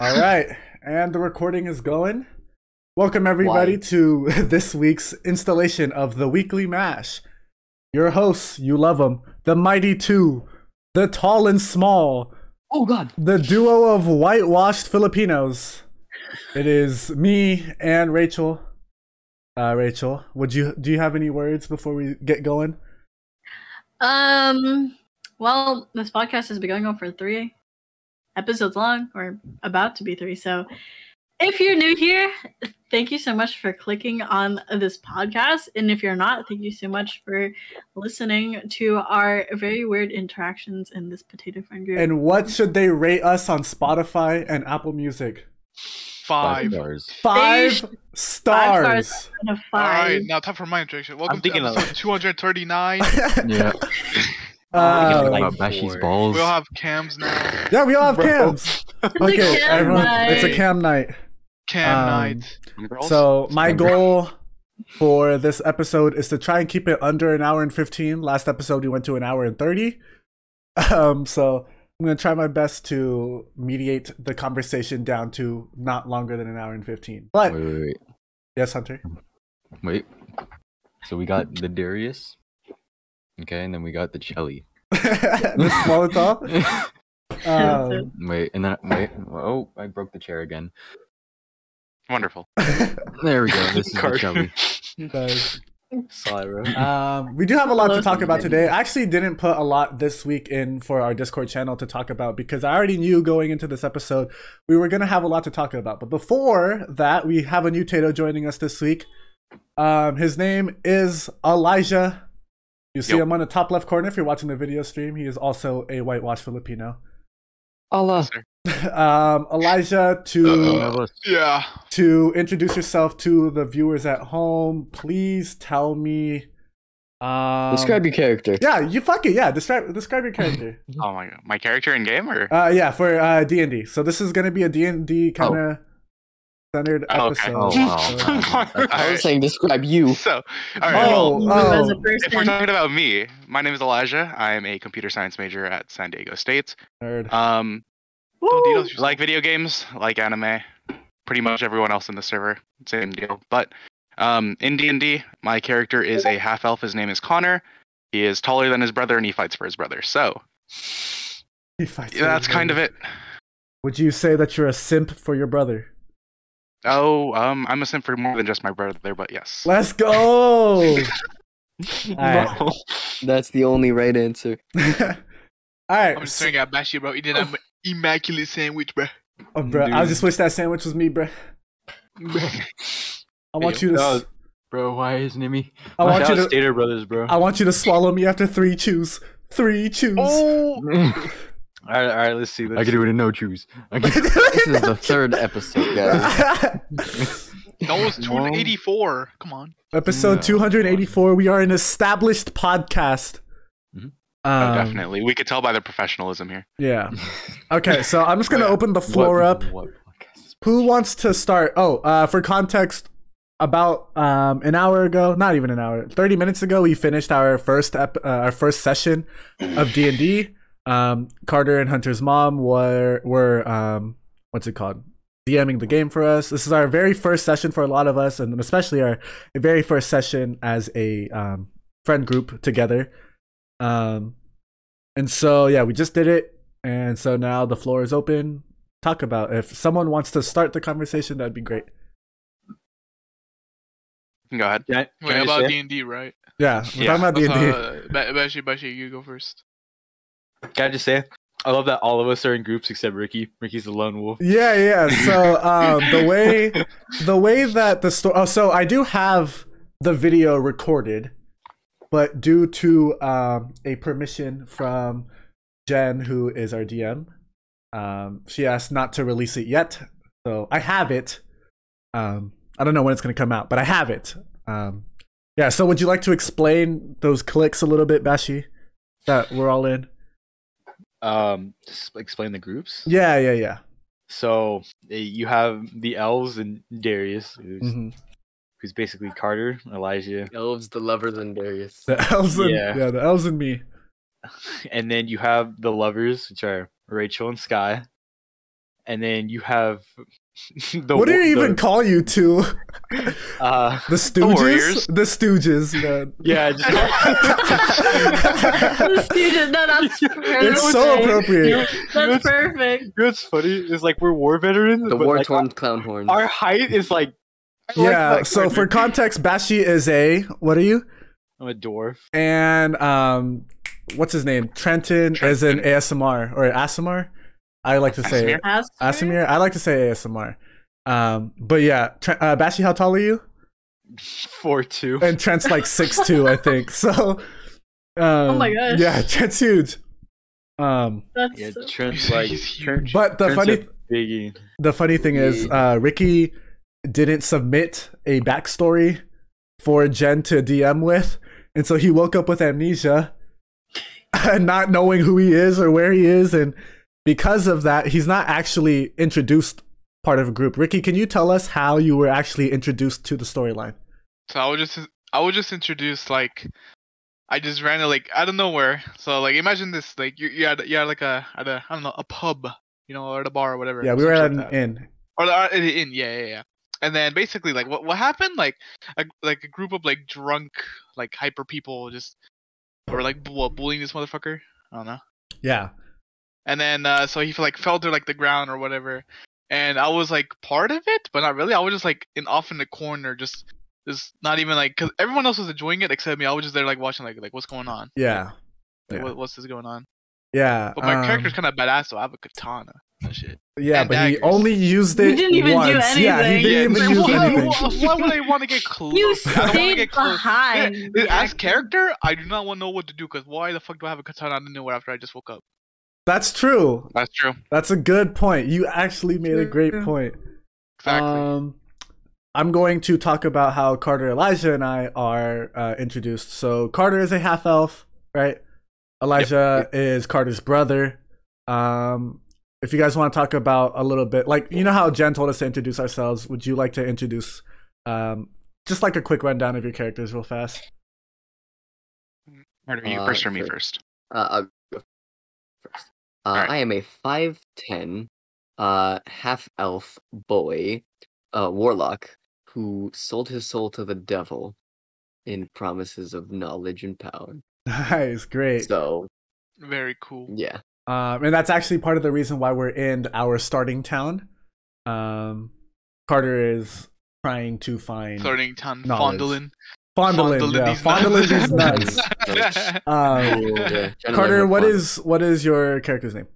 All right, and the recording is going. Welcome everybody Why? to this week's installation of the Weekly Mash. Your hosts, you love them, the mighty two, the tall and small, Oh God. the duo of whitewashed Filipinos. It is me and Rachel. Uh, Rachel, would you do you have any words before we get going? Um, well, this podcast has been going on for three episodes long, or about to be three. So, if you're new here, thank you so much for clicking on this podcast. And if you're not, thank you so much for listening to our very weird interactions in this potato friend group. And what should they rate us on Spotify and Apple Music? Five. stars. Five should- stars. stars. out of five. right, now time for my introduction. Welcome thinking to episode 239. Yeah. Uh, Thinking about Bashi's balls. We'll have cams now. yeah, we all have Bro. cams. It's a Okay, cam everyone, it's a cam night. Cam Um, night. So my goal for this episode is to try and keep it under an hour and 15. Last episode we went to an hour and 30. Um so I'm going to try my best to mediate the conversation down to not longer than an hour and 15. But Wait, wait, wait, yes, Hunter. wait. So we got the Darius. Okay, and then we got the jelly. the small and. Um, Wait, and then wait. Oh, I broke the chair again. Wonderful. There we go. This is the Card. Chelly. guys, Sorry, Um, we do have a lot to talk about today. I actually didn't put a lot this week in for our Discord channel to talk about because I already knew going into this episode we were gonna have a lot to talk about. But before that, we have a new Tato joining us this week. Um, his name is Elijah. You see Yo. him on the top left corner if you're watching the video stream. He is also a whitewash Filipino. Allah. Um, Elijah, to Uh, Yeah. to introduce yourself to the viewers at home, please tell me. Um, Describe your character. Yeah, you fuck it. Yeah, describe describe your character. Oh my god, my character in game or? uh, yeah, for uh D and D. So this is gonna be a D and D kind of centered Oh, okay. episode. Oh, wow. I was saying describe you. So, all right. Oh, well, oh. if we're talking about me, my name is Elijah. I am a computer science major at San Diego State. Nerd. Um, Don't details yourself. like video games, like anime. Pretty much everyone else in the server, same deal. But um, in D and D, my character is a half elf. His name is Connor. He is taller than his brother, and he fights for his brother. So He fights yeah, that's kind his of it. Would you say that you're a simp for your brother? Oh, um, I'm a simp for more than just my brother, but yes. Let's go. Alright. No. That's the only right answer. All right. I'm just so, staring at you, bro. He did an immaculate sandwich, bro. oh, bro, I just wish that sandwich was me, bro. I want you to. No, bro, why isn't it me? I want you to. Stater Brothers, bro. I want you to swallow me after three chews. Three chews. Oh, all right, all right. Let's see. I can do it in no choose. I This is the third episode, guys. that was 284. Come on. Episode Yeah. 284. We are an established podcast. Mhm. Oh, Um, definitely. We could tell by the professionalism here. Yeah. Okay, so I'm just gonna open the floor What- up. What Who wants to start? Oh, uh, for context, about um an hour ago, not even an hour, 30 minutes ago, we finished our first ep- uh, our first session of D and D. Um, Carter and Hunter's mom were were um what's it called? DMing the game for us. This is our very first session for a lot of us, and especially our very first session as a um, friend group together. Um, and so yeah, we just did it, and so now the floor is open. Talk about if someone wants to start the conversation, that'd be great. Go ahead. Can I, can Wait, about? D and D, right? Yeah, we're Yeah, talking about D and D. Uh, Ba- Bashi, Bashi, you go first. Can I just say? I love that all of us are in groups except Ricky. Ricky's the lone wolf. Yeah, yeah. So um, the way the way that the story. Oh, so I do have the video recorded, but due to um, a permission from Jen, who is our DM, um, she asked not to release it yet. So I have it. Um, I don't know when it's going to come out, but I have it. Um, yeah. So would you like to explain those clicks a little bit, Bashi? That we're all in. Um, just explain the groups. Yeah, yeah, yeah. So eh, you have the elves and Darius, who's, Mhm. who's basically Carter, Elijah, Elves, the lovers, and Darius. The elves and Yeah. yeah, the elves and me. and then you have the lovers, which are Rachel and Sky. and then you have the what do you the- even call you two? uh The Stooges. Warriors. The Stooges. man. yeah just The student, no, that's perfect. it's so appropriate. That's perfect. You know what's funny? It's like we're war veterans. The but war like, torn clown horn. Our height is like. I like Yeah. So for context, Bashi is a what are you? I'm a dwarf. And um, what's his name? Trenton, is an ASMR or ASMR. I like to say Aasimar? Ask ASMR. I like to say ASMR. Um, but yeah, Trent, uh, Bashi, how tall are you? Four two. And Trent's like six two, I think. So. Um, Oh my gosh. Yeah, Trent's huge. Um, That's Yeah, so- Trent's like. he's Trent, but the Trent's funny biggie. the funny thing is, uh, Ricky didn't submit a backstory for Jen to DM with, and so he woke up with amnesia, not knowing who he is or where he is, and because of that, he's not actually introduced part of a group. Ricky, can you tell us how you were actually introduced to the storyline? So I would just I would just introduce like I just ran it like out of nowhere. So like imagine this like you you had you had like a at a I don't know a pub you know or at a bar or whatever. Yeah, we were at an inn. or the, at the inn yeah yeah yeah. And then basically like what what happened like a, like a group of like drunk like hyper people just were like bu- bullying this motherfucker. I don't know. Yeah, And then uh, so he like fell to like the ground or whatever, and I was like part of it, but not really. I was just like in off in the corner, just just not even like because everyone else was enjoying it except me. I was just there like watching like like what's going on, yeah, like, Yeah. what, what's this going on. yeah. But my um, character's kind of badass, so I have a katana. Shit. yeah, and but he only used You it didn't even do once. Yeah, he didn't Yeah, even use why, anything. why- why would I want to get close? You I don't wanna stayed get close. behind. Yeah, as character, I do not want to know what to do because why the fuck do I have a katana out of nowhere after I just woke up? That's true. That's true. That's a good point. You actually made a great point. Exactly. Um, I'm going to talk about how Carter, Elijah, and I are uh, introduced. So Carter is a half elf, right? Elijah is Carter's brother. Um, if you guys want to talk about a little bit, like you know how Jen told us to introduce ourselves, would you like to introduce, um, just like a quick rundown of your characters, real fast? Are you Uh, first or me sure. first? Uh, I'll go first. Uh, Alright. I am a five ten, uh, half elf boy, uh, warlock who sold his soul to the devil in promises of knowledge and power. Nice, great. So Very cool. yeah, Um, and that's actually part of the reason why we're in our starting town. Um, Carter is trying to find Starting town Knowledge. Fondling. fondling, yeah, these fondling these nuts. nuts. Um, yeah. Carter, learn what fun. is what is your character's name?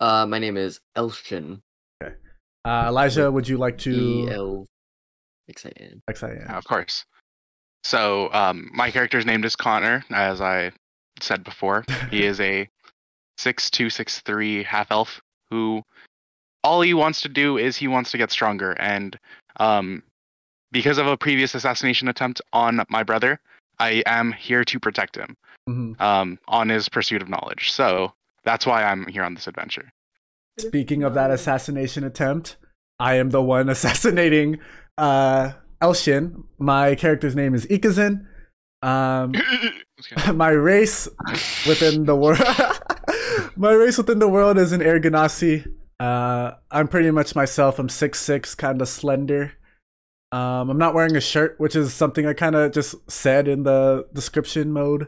Uh, my name is Elshin. Uh, Elijah, would you like E to? L. Excited. Excited. Yeah, of course. So, um, my character's name is Connor, as I said before. He is a six two six three half elf who all he wants to do is he wants to get stronger, and um, because of a previous assassination attempt on my brother, I am here to protect him Mhm. um, on his pursuit of knowledge. So that's why I'm here on this adventure. Speaking of that assassination attempt, I am the one assassinating uh, Elshin. My character's name is Ikazin. Um, my race within the world my race within the world is an air genasi uh i'm pretty much myself i'm six six kind of slender um i'm not wearing a shirt which is something i kind of just said in the description mode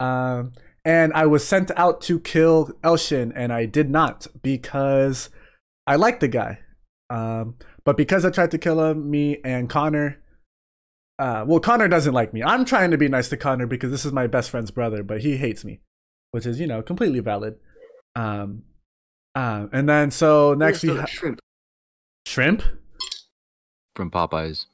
um and i was sent out to kill elshin and i did not because i like the guy um but because i tried to kill him me and connor uh, well, Connor doesn't like me. I'm trying to be nice to Connor because this is my best friend's brother, but he hates me, which is you know completely valid. Um, um, and then so next we Still ha- shrimp. shrimp. From Popeyes.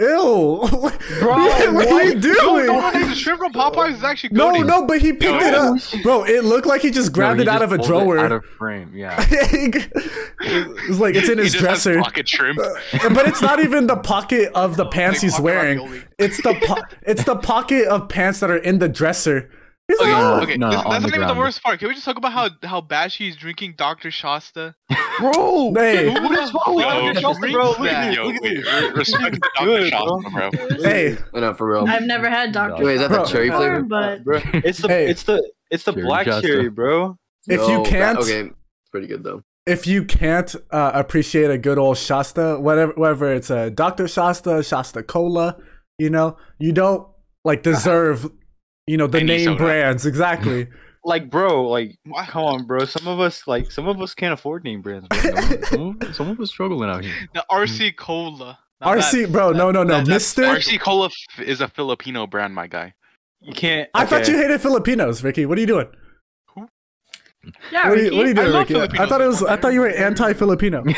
Ew, Bro, what are you doing? no, no, the shrimp from Popeyes is actually No, goaty. no, but he picked it up, bro. It looked like he just grabbed No, he it out of a pulled it drawer. Out of frame, yeah. it's like it's in He his has dresser, pocket shrimp. Uh, but it's not even the pocket of the pants Like he's wearing. ravioli. It's the po- it's the pocket of pants that are in the dresser. He's Okay, like, oh. okay. No, this- that's the not even the worst part. Can we just talk about how how Bashi is drinking Dr. Shasta? Bro! Hey. Who the fuck Yo, drinks bro, look at that? me. Yo, look at wait, this. re- respect Dr. Shasta, bro. Hey, No, no, for real. I've never had Dr. Wait, is that the cherry flavor? but Bro, it's the Hey. it's the it's the Cherry black uh, cherry, bro. if No, you can't, okay, Pretty good though. if you can't uh, appreciate a good old Shasta, whatever, whether it's a Dr. Shasta, Shasta Cola, you know, you don't like deserve, you know, the Any name soda. brands exactly. Like, bro, like, come on, bro. Some of us, like, some of us can't afford name brands. Bro. Some, some, of- some of us struggling out here. The RC Cola. Now RC, that- bro, no, no, no, that- Mister. RC Cola f- is a Filipino brand, my guy. You can't. I thought you hated Filipinos, Ricky. What are you doing? Yeah, What are you, Ricky. what are you I doing, love Ricky? I thought it was. I thought you were anti-Filipino. One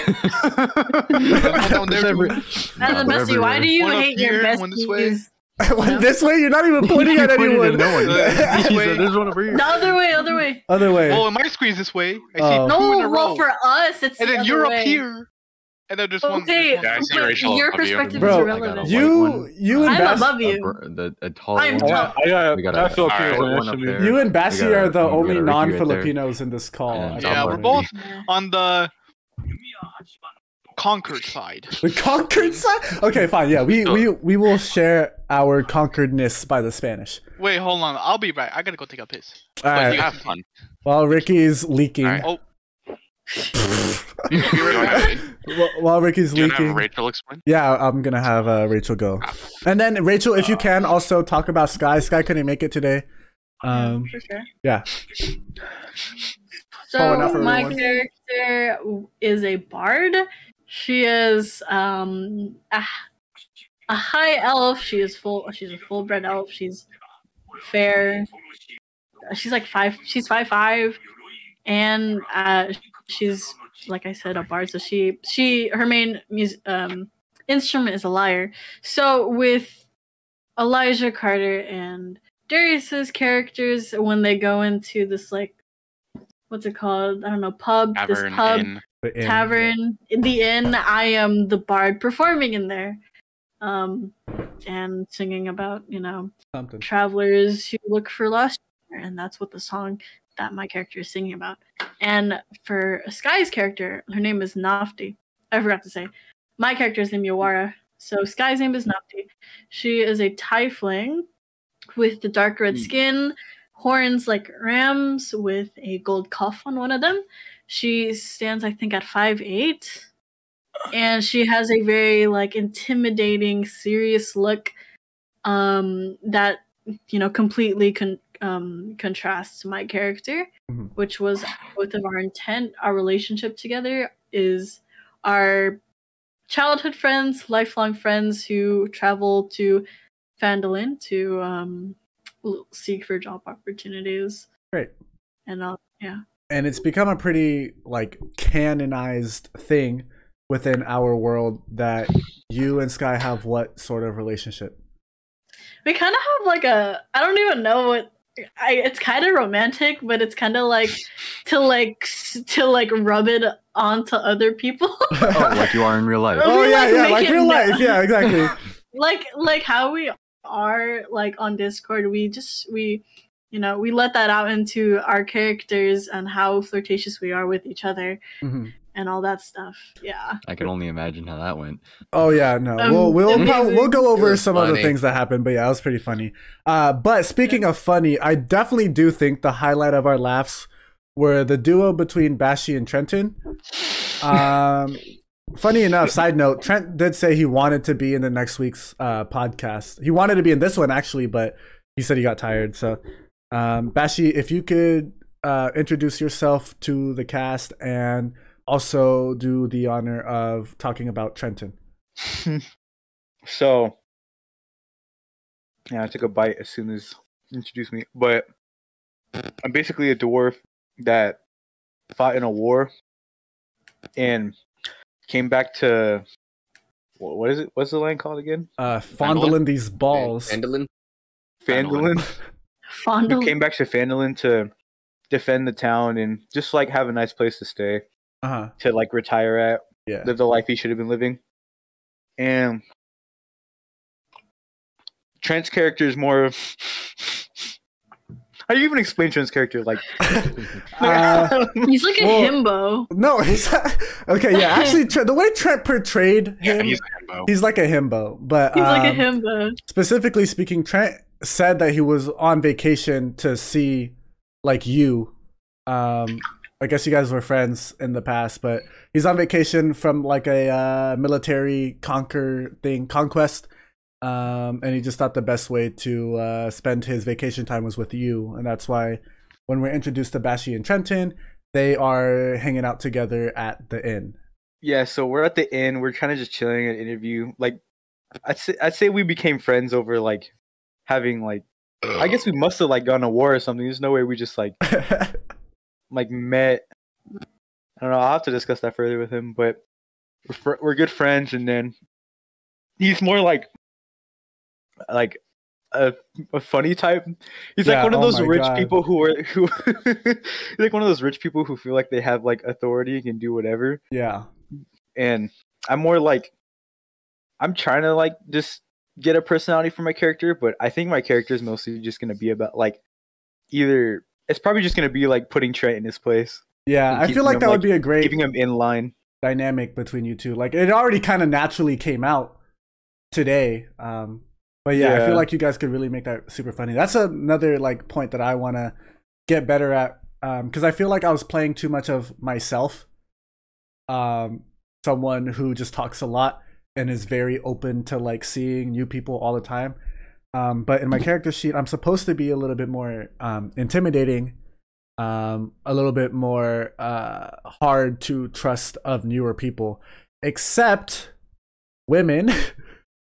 there, Whatever. As a Yeah, bestie, why do you One up hate your here, one this way. this way, you're not even pointing at Pointed anyone. no one. This He way. said, There's one over here. The other way, other way. Other way. Well, in my screen's this way. I see Oh. in a No, row. well, for us, it's and the then you're way. up here. And then there's one. Okay, Yeah, I see but Rachel your above you. perspective Bro, is irrelevant. got a you, you and I'm Bas- above you. br- the, a tall I'm one. tall. Yeah. I got, We got I a- got Filipino right One next up to me. there. you and Bassie We got a- are the we got a only Ricky right there. non-Filipinos in this call. Yeah, we're both on the Concord side. The conquered side. Okay, fine. Yeah, we we we will share our conqueredness by the Spanish. Wait, hold on. I'll be right. I gotta go take a piss. All But right. you have fun. While Ricky's leaking, Alright. Oh, You don't have, wh- while Ricky's you don't leaking, Rachel explain? yeah, I'm gonna have uh, Rachel go, and then Rachel, if you can, also talk about Sky. Sky couldn't make it today. Um, for sure. yeah. So Following up for my everyone. character is a bard. She is um a, a high elf. She is full. She's a full bred elf. She's fair. She's like five. She's five five, and uh, she's like I said a bard. So she she her main mus- um instrument is a lyre. So with Elijah Carter and Darius's characters, when they go into this like what's it called? I don't know, pub. this pub in. The inn. tavern in the inn. I am the bard performing in there, um, and singing about you know something. travelers who look for lost, and that's what the song that my character is singing about. And for Sky's character, her name is Nafti. I forgot to say, my character's name Yawara. So Sky's name is Nafti. She is a tiefling with the dark red Hmm. skin, horns like rams, with a gold cuff on one of them. She stands, I think, at five eight, and she has a very like intimidating, serious look um, that you know completely con- um, contrasts my character, Mhm. which was both of our intent. Our relationship together is our childhood friends, lifelong friends who travel to Fandolin to um, seek for job opportunities. Right. And uh, yeah, and it's become a pretty like canonized thing within our world that you and Sky have what sort of relationship? we kind of have like a I don't even know what I it's kind of romantic, but it's kind of like to like to like rub it onto other people. Oh, like you are in real life. oh we, yeah, like, yeah, like real known. life. Yeah, exactly. like like how we are like on Discord, we just we you know we let that out into our characters and how flirtatious we are with each other Mhm. and all that stuff. Yeah. I can only imagine how that went. Oh yeah, no. Um, we'll we'll amazing. prob- we'll go over was some other funny. things that happened, but yeah, it was pretty funny. Uh, but speaking of funny, I definitely do think the highlight of our laughs were the duo between Bashi and Trenton. Um, funny enough, side note, Trent did say he wanted to be in the next week's uh, podcast. He wanted to be in this one actually, but he said he got tired. So, um, Bashi, if you could uh, introduce yourself to the cast and also do the honor of talking about Trenton. So, yeah, I took a bite as soon as you introduced me. But I'm basically a dwarf that fought in a war and came back to wh- what is it? What's the land called again? Uh, fondling these balls. Mandolin. Fandolin. Fandolin. Fondle. we came back to Fandolin to defend the town and just like have a nice place to stay Uh huh. to like retire at, Yeah. live the life he should have been living. And Trent's character is more of how do you even explain Trent's character? Like, Uh, He's like a Well, himbo. no, he's okay. Yeah, actually, the way Trent portrayed Yeah, him, he's he's, a himbo. like a himbo. But He's like a um, himbo. specifically speaking, Trent said that he was on vacation to see like you, um, I guess you guys were friends in the past, but he's on vacation from like a uh, military conquer thing, conquest. Um, and he just thought the best way to uh, spend his vacation time was with you, and that's why when we're introduced to Bashi and Trenton, they are hanging out together at the inn. Yeah, so we're at the inn. We're kind of just chilling at interview. Like, I'd say I'd say we became friends over like having like. I guess we must have like gone to war or something. There's no way we just like like met. I don't know. I'll have to discuss that further with him, but we're fr- we're good friends. And then he's more like like a, a funny type. He's Yeah, like one of oh those rich God. people who are who he's like one of those rich people who feel like they have like authority and can do whatever. yeah, And I'm more like I'm trying to like just get a personality for my character, but I think my character is mostly just gonna be about like either it's probably just gonna be like putting Trent in his place, yeah. I feel like him, that would like, be a great keeping him in line. dynamic between you two. Like it already kind of naturally came out today. Um, but yeah, I feel like you guys could really make that super funny. That's another like point that I want to get better at. Um, because I feel like I was playing too much of myself. Um, someone who just talks a lot and is very open to like seeing new people all the time. Um, but in my character sheet, I'm supposed to be a little bit more um intimidating um, a little bit more uh, hard to trust of newer people, except women.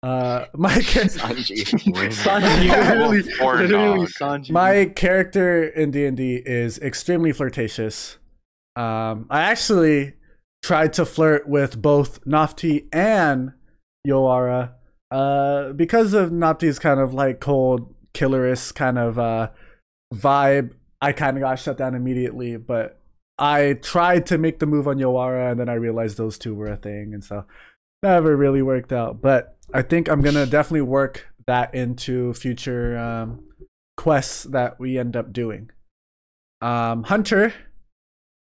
Uh, my cha- Sanji. Sanji, literally, literally. Sanji. my character in D and D is extremely flirtatious. Um, I actually tried to flirt with both Nafti and Yoara, uh, because of Nafti's kind of like cold, killerist kind of uh vibe. I kind of got shut down immediately, but I tried to make the move on Yoara, and then I realized those two were a thing, and so never really worked out. But I think I'm gonna definitely work that into future um, quests that we end up doing. Um, Hunter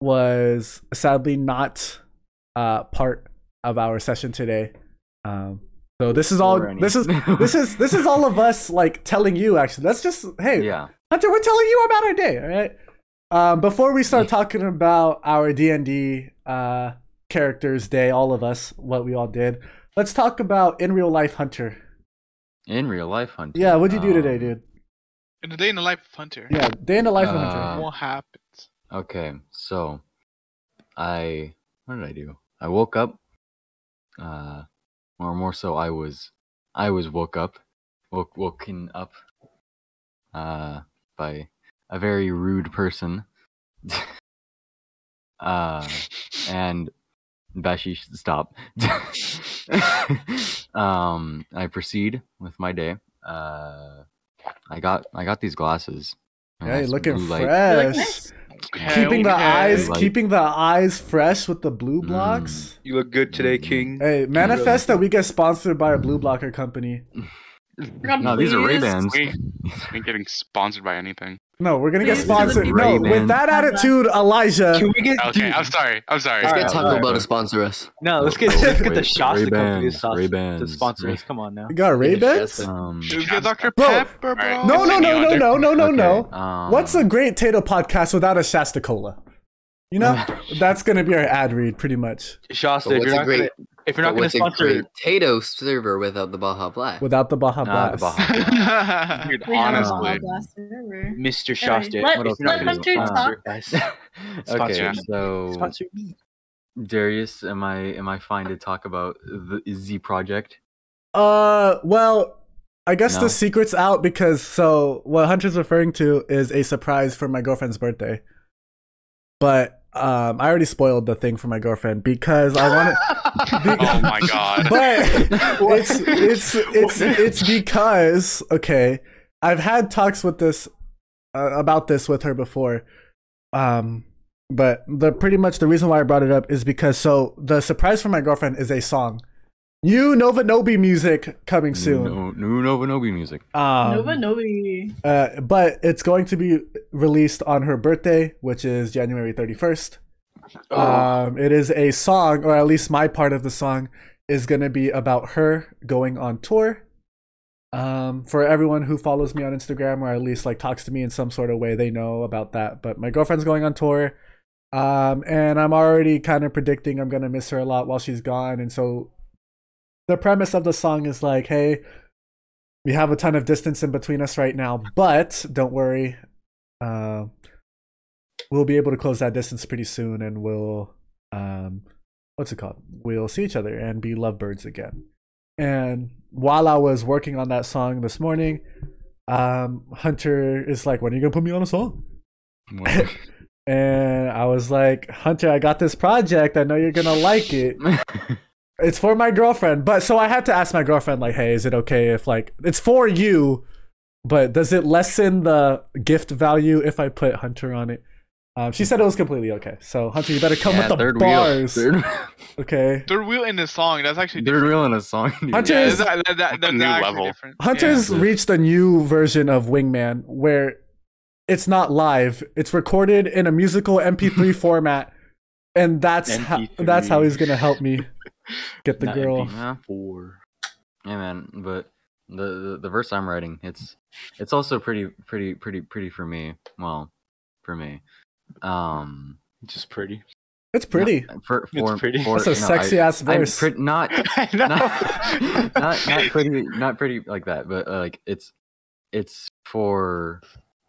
was sadly not uh, part of our session today. Um, so this is all this is this is this is all of us like telling you actually. That's just hey Yeah. Hunter, we're telling you about our day, all right? Um, before we start talking about our D and D uh, characters day, all of us, what we all did, let's talk about in real life Hunter. In real life, Hunter. Yeah, what'd you do today, um, dude? In the day in the life of Hunter. Yeah, day in the life of Uh, Hunter. What happens? Okay, so I what did I do? I woke up. Uh, or more so, I was I was woke up, woke woken up. Uh, by a very rude person. uh, and Bashi should stop. um, I proceed with my day. Uh, I got I got these glasses. I got Hey, looking fresh. light- fresh. nice. Keeping the Okay. eyes, Like- keeping the eyes fresh with the blue Mm. blocks. you look good today, Mm. King. Hey, manifest that we get sponsored by a blue blocker company. No, these are Ray please. Bans. We ain't getting sponsored by anything. No, we're gonna get Please, sponsored. Ray No, with that attitude, Elijah. Can we get Okay, dude, I'm sorry. I'm sorry. Let's Alright, get Taco alright. Bell to sponsor us. No, let's get let's get the Shasta company to, Ray-Bans, sponsor- to Ray-Bans, sponsor us. Come on now. You got Ray Bans? Um, Should we get Dr. Bro. Pepper, bro? Alright. No, no, no, no, no, no, no, okay, no. um, What's a great Tato podcast without a Shasta Cola? You know, that's gonna be our ad read, pretty much. Shasta, what's you're not great- gonna, if you're not gonna what's a sponsor, great Tato server without the Baja Blast? Without the Baja Nah, the Blast. Dude, We have a Honestly. Baja Blast. Mr. Anyway, Shasta, let, What let can I do? Hunter talk. us. okay, Sponsor me. so Sponsor me. Darius, am I am I fine to talk about the Z project? Uh, well, I guess No. the secret's out because so what Hunter's referring to is a surprise for my girlfriend's birthday. But um, I already spoiled the thing for my girlfriend because I want wanted. Oh my god. but it's it's it's it's because okay, I've had talks with this uh, about this with her before. Um, but the pretty much the reason why I brought it up is because so the surprise for my girlfriend is a song. New Nova Nobi music coming soon. No, new Nova Nobi music. Um, Nova Novi. uh, but it's going to be released on her birthday, which is January 31st. Um, it is a song, or at least my part of the song is going to be about her going on tour. Um, for everyone who follows me on Instagram or at least like talks to me in some sort of way, they know about that. But my girlfriend's going on tour. Um, and I'm already kind of predicting I'm gonna miss her a lot while she's gone. And so the premise of the song is like, hey, we have a ton of distance in between us right now, but don't worry. Uh, we'll be able to close that distance pretty soon and we'll um what's it called? We'll see each other and be lovebirds again. And while I was working on that song this morning, um, Hunter is like, When are you gonna put me on a song? And I was like, Hunter, I got this project. I know you're gonna like it. It's for my girlfriend. But so I had to ask my girlfriend, like, hey, is it okay if like it's for you, but does it lessen the gift value if I put Hunter on it? Um, she said it was completely okay. So Hunter, you better come Yeah, with the third bars. wheel. Third, Okay. Third wheel in the song. That's actually third wheel in a song. dude. Hunter Yeah, that, that, that, a new level. different. Hunter's Yeah. reached a new version of Wingman where it's not live. It's recorded in a musical MP3 format, and that's how MP3. that's how he's gonna help me get the Not girl. MP3. Yeah. Four. Yeah, man. But the, the the verse I'm writing, it's it's also pretty pretty pretty pretty for me. Well, for me. Um, Just pretty. It's pretty. not- for, It's for, pretty. For, That's a no, sexy I, ass I'm verse. pre- not not, not not pretty not pretty like that, but uh, like it's it's for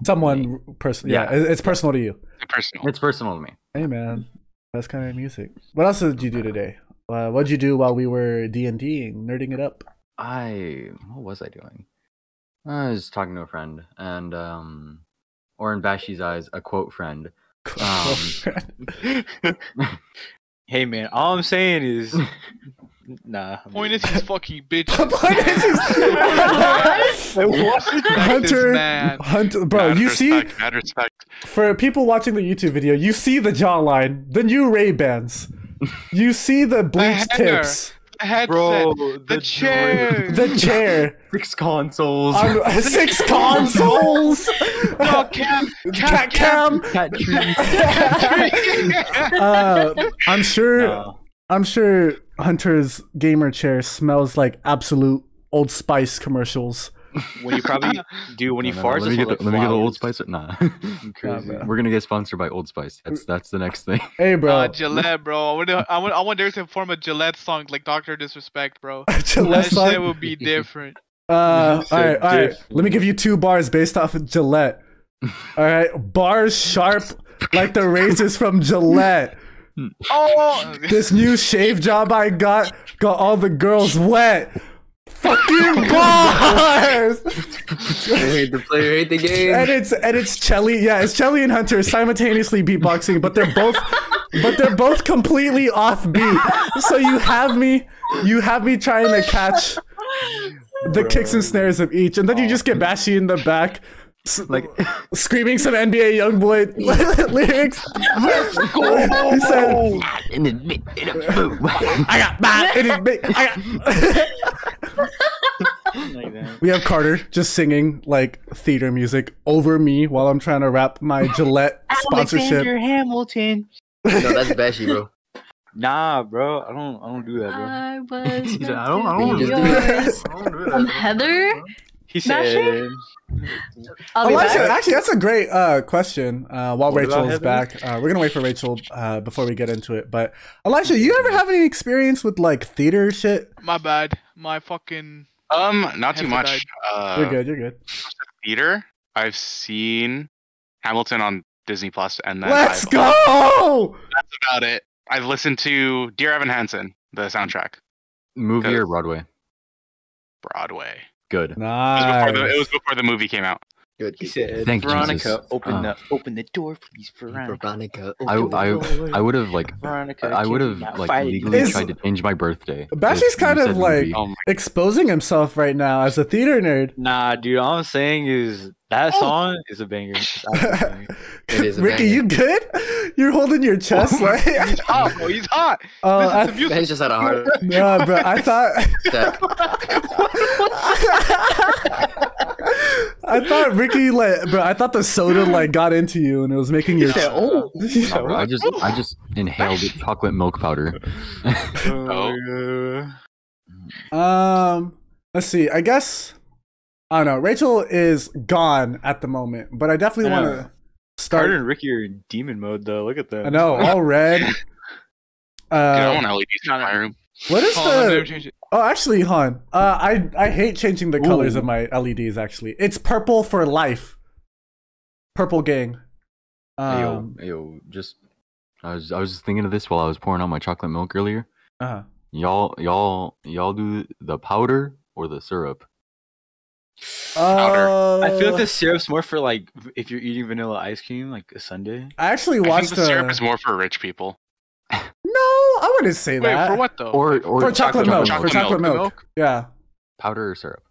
Someone person. Yeah, Yeah. it's personal to you. Personal. it's personal to me. Hey man, that's kind of music. What else did you do today? Uh, what'd you do while we were D and D nerding it up? I what was I doing? I was talking to a friend, and um, or in Bashi's eyes, a quote friend. Um, hey man, all I'm saying is, nah. I'm Point is good. he's fucking bitch. Point is he's- Hunter. Hunter, bro, Mad you see, respect, mad respect. for people watching the YouTube video, you see the jawline, the new Ray Bans, you see the bleached hair. tips, The headset. Bro, the chair. the chair, Six consoles. on six consoles, No, cam. cat cam. Cat trees. Uh, I'm sure. Nah. I'm sure Hunter's gamer chair smells like absolute Old Spice commercials. When you probably do when you No, no, fart, let me get like the, let me get the Old flowers. Spice. Nah, Crazy. bro. we're gonna get sponsored by Old Spice. That's that's the next thing. Hey, bro. Uh, Gillette, bro. I wonder, I want, I want there to form a Gillette song like Doctor Disrespect, bro. Gillette that song? shit would be different. Uh, all right, said all right. Let me give you two bars based off of Gillette. All right, bars sharp like the razors from Gillette. Oh, This new shave job I got got all the girls wet. Fucking bars. Hate the player hate the game. and it's and it's Chelly. Yeah, it's Chelly and Hunter simultaneously beatboxing, but they're both but they're both completely offbeat. So you have me you have me trying to catch the kicks and snares of each, and then you just get Bashi in the back. S- Like screaming some NBA YoungBoy lyrics. he said, in the mid, in a boom. "I got that in his big. I got." Like we have Carter just singing like theater music over me while I'm trying to rap my Gillette sponsorship. Hamilton. no, that's Bashi, bro. Nah, bro. I don't. I don't do that, bro. I was. He I don't, I don't be do that. I don't do that. Um, Heather? He said. I'll be Elijah, back. actually, that's a great uh, question. Uh, while What about Rachel's back, uh, we're gonna wait for Rachel uh, before we get into it. But Elijah, you ever have any experience with like theater shit? my bad. My fucking. Um, not too much. Uh, You're good. You're good. Theater. I've seen Hamilton on Disney Plus, and then Let's I've, go. That's about it. I've listened to Dear Evan Hansen, the soundtrack, Movie or Broadway? Broadway. Good. It was, before the, Nice. it was before the movie came out. Good. He said, Thank Veronica, Jesus. open Uh. the open the door, please, good. Veronica. Veronica. I open the I door. I would have like Veronica, I would have like fight? legally Is- tried to change my birthday. Bashi's if kind of like- movie. Oh Exposing himself right now as a theater nerd. Nah, dude. All I'm saying is that song is a banger. It's a banger. It is a Ricky, banger. you good? You're holding your chest, right? He's hot, bro. He's hot. Oh, Listen I, to music. Just had a heart attack. no, bro. I thought. attack. I thought Ricky like, bro. I thought the soda like got into you and it was making your. said, "Oh." No, bro, I just I just inhaled chocolate milk powder. Oh, Um, let's see. I guess I don't know. Rachel is gone at the moment, but I definitely want to start. Carter and Ricky are in demon mode though. Look at that. I know, all red. Dude, I Uh, want LEDs in my room. what is Hold on, let me the? Oh, actually, Han. Uh, I I hate changing the colors of my LEDs. Actually, it's purple for life. Purple gang. Hey, yo, Um, hey, yo, just I was I was just thinking of this while I was pouring out my chocolate milk earlier. uh huh. Y'all y'all y'all do the powder or the syrup? Uh, I feel like the syrup's more for like if you're eating vanilla ice cream like a sundae. I actually I think watched the syrup uh, is more for rich people. No, I wouldn't say Wait, that. for what though? Or or For chocolate milk. chocolate for chocolate milk. milk. Yeah. powder or syrup?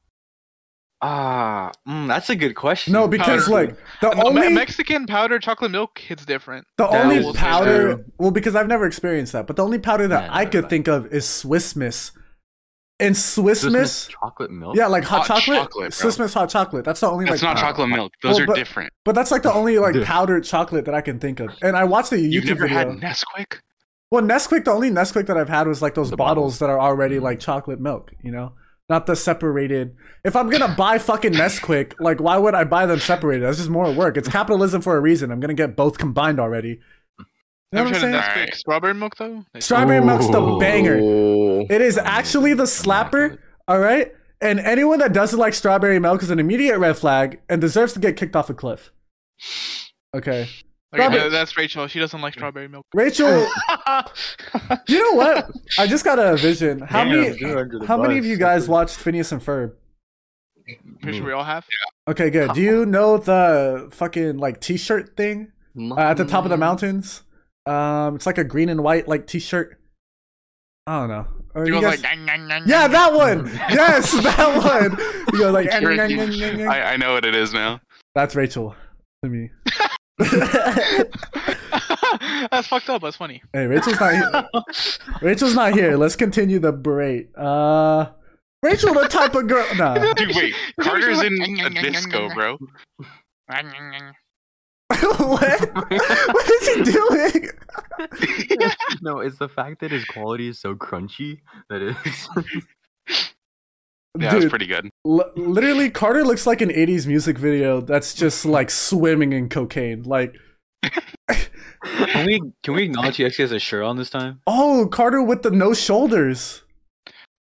Ah, mm, that's a good question. No, because Powder. like the No, only Mexican powdered chocolate milk hits different. the That only powder. Well, because I've never experienced that, but the only powder that Yeah, I neither could have I. think of is Swiss Miss. And Swiss, Swiss Miss, chocolate milk. yeah, like hot, Hot chocolate. chocolate. Swiss Miss hot chocolate. That's the only That's like. not uh, chocolate milk. Those well, are but- different. But that's like the only like Dude. powdered chocolate that I can think of. And I watched a YouTube You've never video. had Nesquik? Well, Nesquik, the only Nesquik that I've had was like those The bottles bottles. that are already Mhm. like chocolate milk, you know? Not the separated. If I'm gonna buy fucking Nesquik, like why would I buy them separated? That's just more work. It's capitalism for a reason. I'm gonna get both combined already. You know what I'm saying? the strawberry milk though? Like, Strawberry milk's the banger. It is actually the slapper, all right? And anyone that doesn't like strawberry milk is an immediate red flag and deserves to get kicked off a cliff. Okay. Okay, Strawberry- that's Rachel. She doesn't like strawberry milk. Rachel, you know what? I just got a vision. How Damn, many you're how many of you guys watched Phineas and Ferb? Pretty sure we all have. Okay, good. Do you know the fucking like t-shirt thing uh, at the top of the mountains? Um, it's like a green and white like t-shirt. I don't know. Or She you goes guys- like, "Gang, gang, gang, yeah, that one. Yes, that one. You go like. I, I know what it is now. that's Rachel to me. That's fucked up. That's funny. hey, Rachel's not here. Rachel's not here. Let's continue the berate. Uh, Rachel, the type of girl. Nah. Dude, wait. She's Carter's in a gang, gang, disco, bro. what? What is he doing? no, it's the fact that his quality is so crunchy that it's Yeah, that's Dude, pretty good. L- literally, Carter looks like an 80s music video that's just like swimming in cocaine. Like, Can we can we acknowledge he actually has a shirt on this time? oh, Carter with the no shoulders.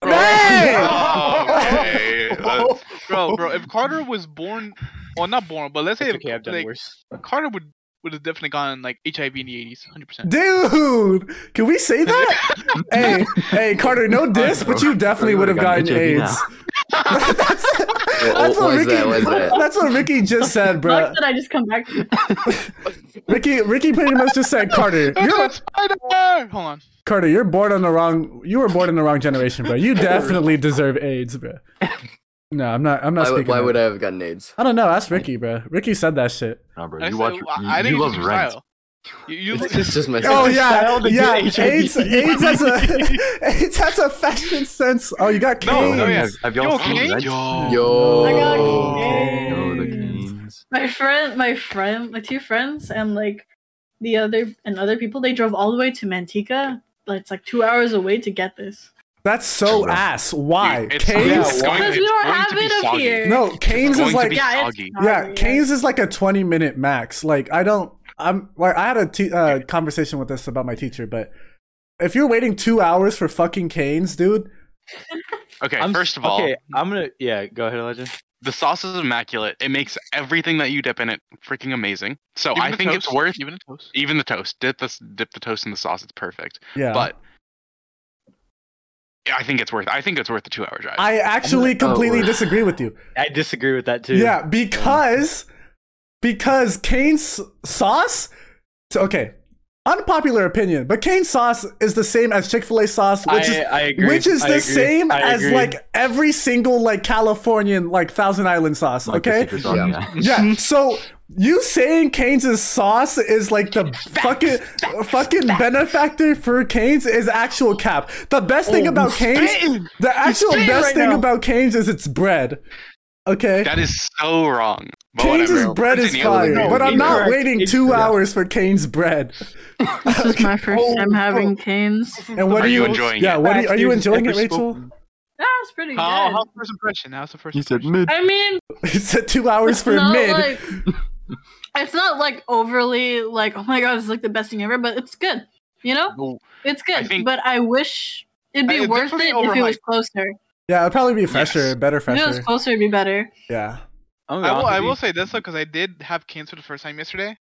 Bro, Hey! Oh, okay. That's- bro, bro, if Carter was born, well, not born, but let's say It's if, okay, I've done like, worse. Carter would would have definitely gone like HIV in the 80s, 100%. Dude, can we say that? hey, hey, Carter, no diss, but you definitely would have gotten AIDS. that's, that's what what Ricky. that? That? That's what Ricky just said, bro. Fuck did I just come back? Ricky, Ricky pretty much just said, Carter, you're a spider! Hold on. Carter, you're born on the wrong. You were born in the wrong generation, bro. You definitely deserve AIDS, bro. No, I'm not. I'm not Why, speaking. why would I have gotten AIDS? I, don't know. Ask Ricky, bro. Ricky said that shit. Nah, bro, you said- watch. I- You, I didn't you love your Rent. style. You, you, It's just, just my Oh yeah, yeah. AIDS, AIDS has a AIDS has a fashion sense. Oh, you got No, cane. no, yeah. Have, have y'all Yo, seen Kane? Rent? Yo. Yo. I got the Canes. canes. My friend, my friend, my two friends, and like the other and other people, they drove all the way to Manteca. Like it's like two hours away to get this. That's so Bro. ass. Why? Dude, it's, Canes? Yeah, it's going, Because it's we don't going have it up here. No, Canes is like Yeah, soggy. yeah, Canes is like a 20 minute max. Like I don't I'm like I had a te- uh, conversation with this about my teacher, but if you're waiting 2 hours for fucking Canes, dude, Okay, I'm- first of all, okay, I'm gonna yeah. Go ahead, Legend. the sauce is immaculate. It makes everything that you dip in it freaking amazing. So Even I think toast, it's worth even the toast. even the toast. Dip the dip the toast in the sauce. It's perfect. yeah. But yeah, I think it's worth. I think it's worth the two hour drive. I actually oh, completely Oh. disagree with you. I disagree with that too. Yeah, because because Cane's sauce. So, okay, unpopular opinion, but Cane's sauce is the same as Chick Fil A sauce, which I, is I agree. which is I the agree. same I as agree. like every single like Californian like Thousand Island sauce. Like okay, secret sauce, Yeah. yeah. yeah. So you saying Cane's sauce is like the fucking fucking benefactor for Cane's is actual cap. The best thing Oh, about Cane's, the actual best right thing now. about Cane's is its bread. Okay. that is so wrong. But Cane's whatever. bread is Continue. fire, No, but I'm not incorrect, waiting two incorrect. hours for Cane's bread. This is my first Oh, time having oh. canes. And what Are are you you enjoying Yeah, it? what are you, are you enjoying it, Rachel? spoken. That was pretty How, good. how's first impression? How's the first He said mid. I mean, He said two hours for not mid. like It's not like overly like, oh my god, this is like the best thing ever, but it's good. You know, Well, it's good. think- but I wish it'd be I- worth it if it was overhyped. closer. Yeah, it'd probably be fresher, Yes. better If it was fresher. closer, it'd be better. Yeah. I'm gonna I be will. I will say this though, because I did have Cane's for the first time yesterday,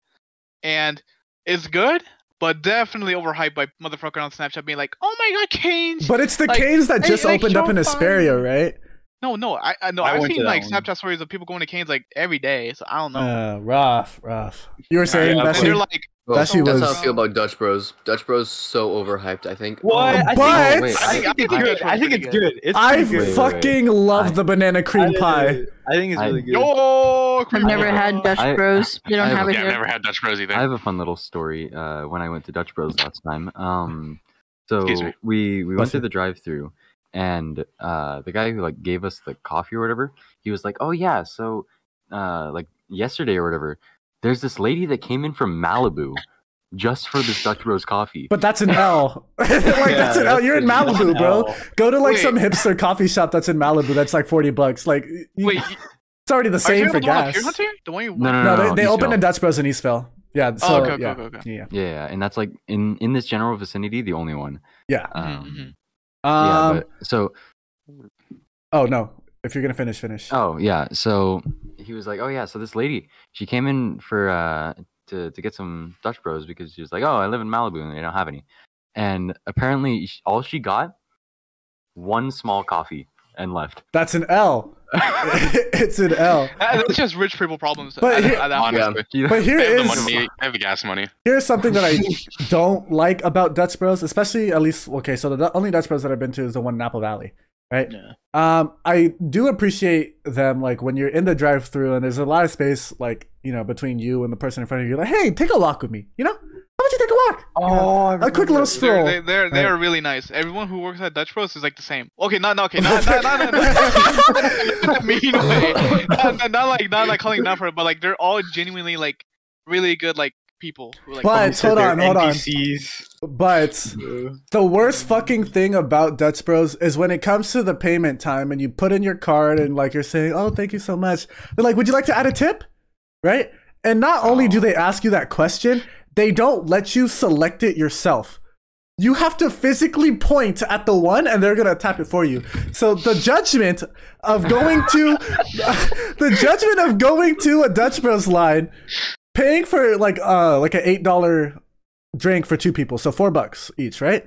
and it's good, but definitely overhyped by motherfucker on Snapchat being like, "Oh my god, Cane's!" But it's the Like, Cane's that hey, just like, opened up in Hesperia, fun. right? no, no, I, I no, I I've seen like one. Snapchat stories of people going to Cane's like every day, so I don't know. Uh, rough, rough. You were saying, yeah, and Bessie? they're like, Well, That she that's was- how I feel about Dutch Bros. Dutch Bros so overhyped. I think. What? I think, But- I wait, think, I think- I it's think good. I think it's good. It's I pretty good. wait, wait. fucking love I- the banana cream I- pie. I think it's I- really good. yo, I've never had Dutch I- Bros. They don't I have have a- it yeah, I've here. never had Dutch Bros either. I have a fun little story. Uh, when I went to Dutch Bros last time. Um, so we we went through the drive-through, and uh, the guy who like gave us the coffee or whatever, he was like, "Oh yeah, so uh, like yesterday or whatever, there's this lady that came in from Malibu." Just for this Dutch Bros coffee. But that's an L. like that's an L. You're in Malibu, bro. Go to like Wait. some hipster coffee shop that's in Malibu. That's like forty bucks. Like, you- Wait, it's already the are you same for the one on gas. Pure Hunter? The one you No, no, No, no, they, they opened a Dutch Bros in Eastville. Yeah. So Oh, okay, okay, yeah. okay, okay. yeah, Yeah, yeah, and that's like in in this general vicinity, the only one. yeah. Um, mhm. Um. yeah, but so oh no. If you're gonna finish, finish. Oh yeah, so he was like, "Oh yeah, so this lady, she came in for uh to to get some Dutch Bros because she was like, "Oh, I live in Malibu and they don't have any." And apparently all she got one small coffee and left. That's an L. it's an L. Uh, That's just rich people problems. But here- at that point. But here I have the is money. I have the gas money. here's something that I don't like about Dutch Bros, especially at least okay. So the only Dutch Bros that I've been to is the one in Apple Valley, right? Yeah. Um, I do appreciate them like when you're in the drive-through and there's a lot of space, like you know, between you and the person in front of you. Like, hey, take a walk with me. You know, how about you take a walk? Oh, I a quick little stroll. They're, they they're, they Right. are really nice. Everyone who works at Dutch Bros is like the same. Okay, not, not okay, not, not, not, not, not, not mean way. Not, not, not like not like calling them out for it, but like they're all genuinely like really good like people who like. But- hold on, hold on. NPCs. But the worst fucking thing about Dutch Bros is when it comes to the payment time and you put in your card and like you're saying, "Oh, thank you so much." They're like, "Would you like to add a tip?" Right? And not only do they ask you that question, they don't let you select it yourself. You have to physically point at the one and they're going to tap it for you. So the judgment of going to the judgment of going to a Dutch Bros line paying for like uh like an $8 drink for two people, so 4 bucks each, right?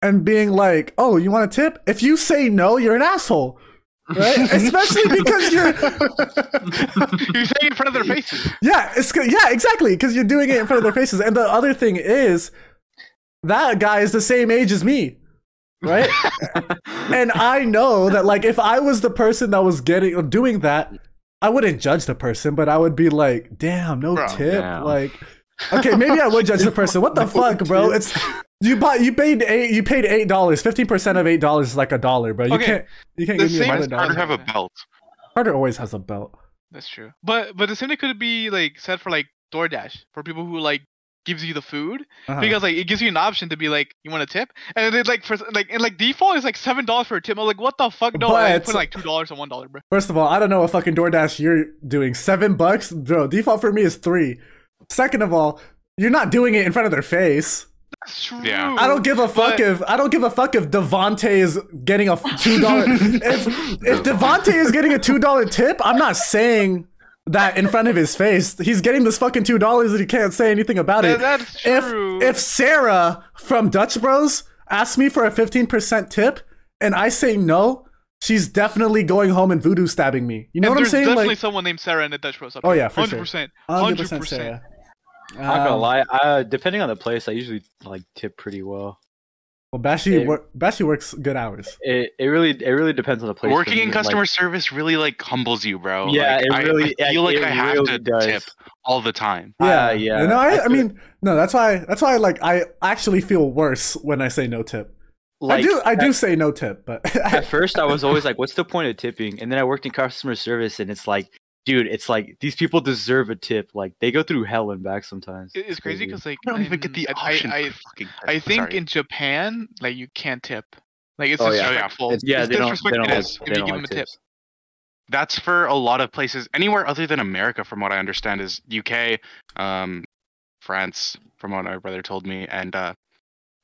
And being like, "Oh, you want a tip?" If you say no, you're an asshole. Right? Especially because you're You're saying in front of their faces. Yeah, it's go- yeah, exactly, because you're doing it in front of their faces. And the other thing is, that guy is the same age as me, right? and I know that, like, if I was the person that was getting doing that, I wouldn't judge the person, but I would be like, "Damn, no Bro, tip." damn. Like, okay, maybe I would judge the person. What the fuck, bro? It's you bought you paid eight you paid eight dollars. Fifteen percent of eight dollars is like a dollar, bro. You Okay, can't you can't the give me same a Why hundred does Carter have a belt? Carter always has a belt. That's true. But but the same thing could be like said for like DoorDash for people who like gives you the food Uh-huh. because like it gives you an option to be like you want a tip and then like for like and like default is like seven dollars for a tip. I'm like what the fuck? No, I put like two dollars and one dollar, bro. First of all, I don't know what fucking DoorDash you're doing. Seven bucks, bro. Default for me is three. Second of all, you're not doing it in front of their face. That's true. Yeah. I don't give a fuck But- if I don't give a fuck if Devonte is getting a two dollar. if if Devonte is getting a two dollar tip, I'm not saying that in front of his face. He's getting this fucking two dollars and he can't say anything about Yeah, it. that's if true. if Sarah from Dutch Bros asks me for a fifteen percent tip and I say no, she's definitely going home and voodoo stabbing me. You know And what I'm there's saying? definitely Like, someone named Sarah in the Dutch Bros. up Oh, yeah, for sure. 100%. 100% 100%. Sarah. I'm not gonna Um, lie. Uh, depending on the place, I usually like tip pretty well. Well, Bashi, It- wor- Bashi works good hours. It it really it really depends on the place. Working in customer like- service really like humbles you, bro. Yeah, Like, it I- really- I, feel it like I have really to does. tip all the time. Yeah, Yeah, yeah. You know, I, I I, mean, no, that's why. That's why, like, I actually feel worse when I say no tip. like, I do. I do say no tip, but at first I was always like, "What's the point of tipping?" And then I worked in customer service, and it's like, dude, it's like these people deserve a tip. Like they go through hell and back sometimes. It- It's crazy because like I don't even get the I- option. I, for fucking I, I think sorry. in Japan, like you can't tip. Like it's Oh, yeah. disrespectful. It's- yeah, it's they don't. They don't if like. you They don't give like them a tip. that's for a lot of places. Anywhere other than America, from what I understand, is UK, um, France, from what my brother told me, and uh,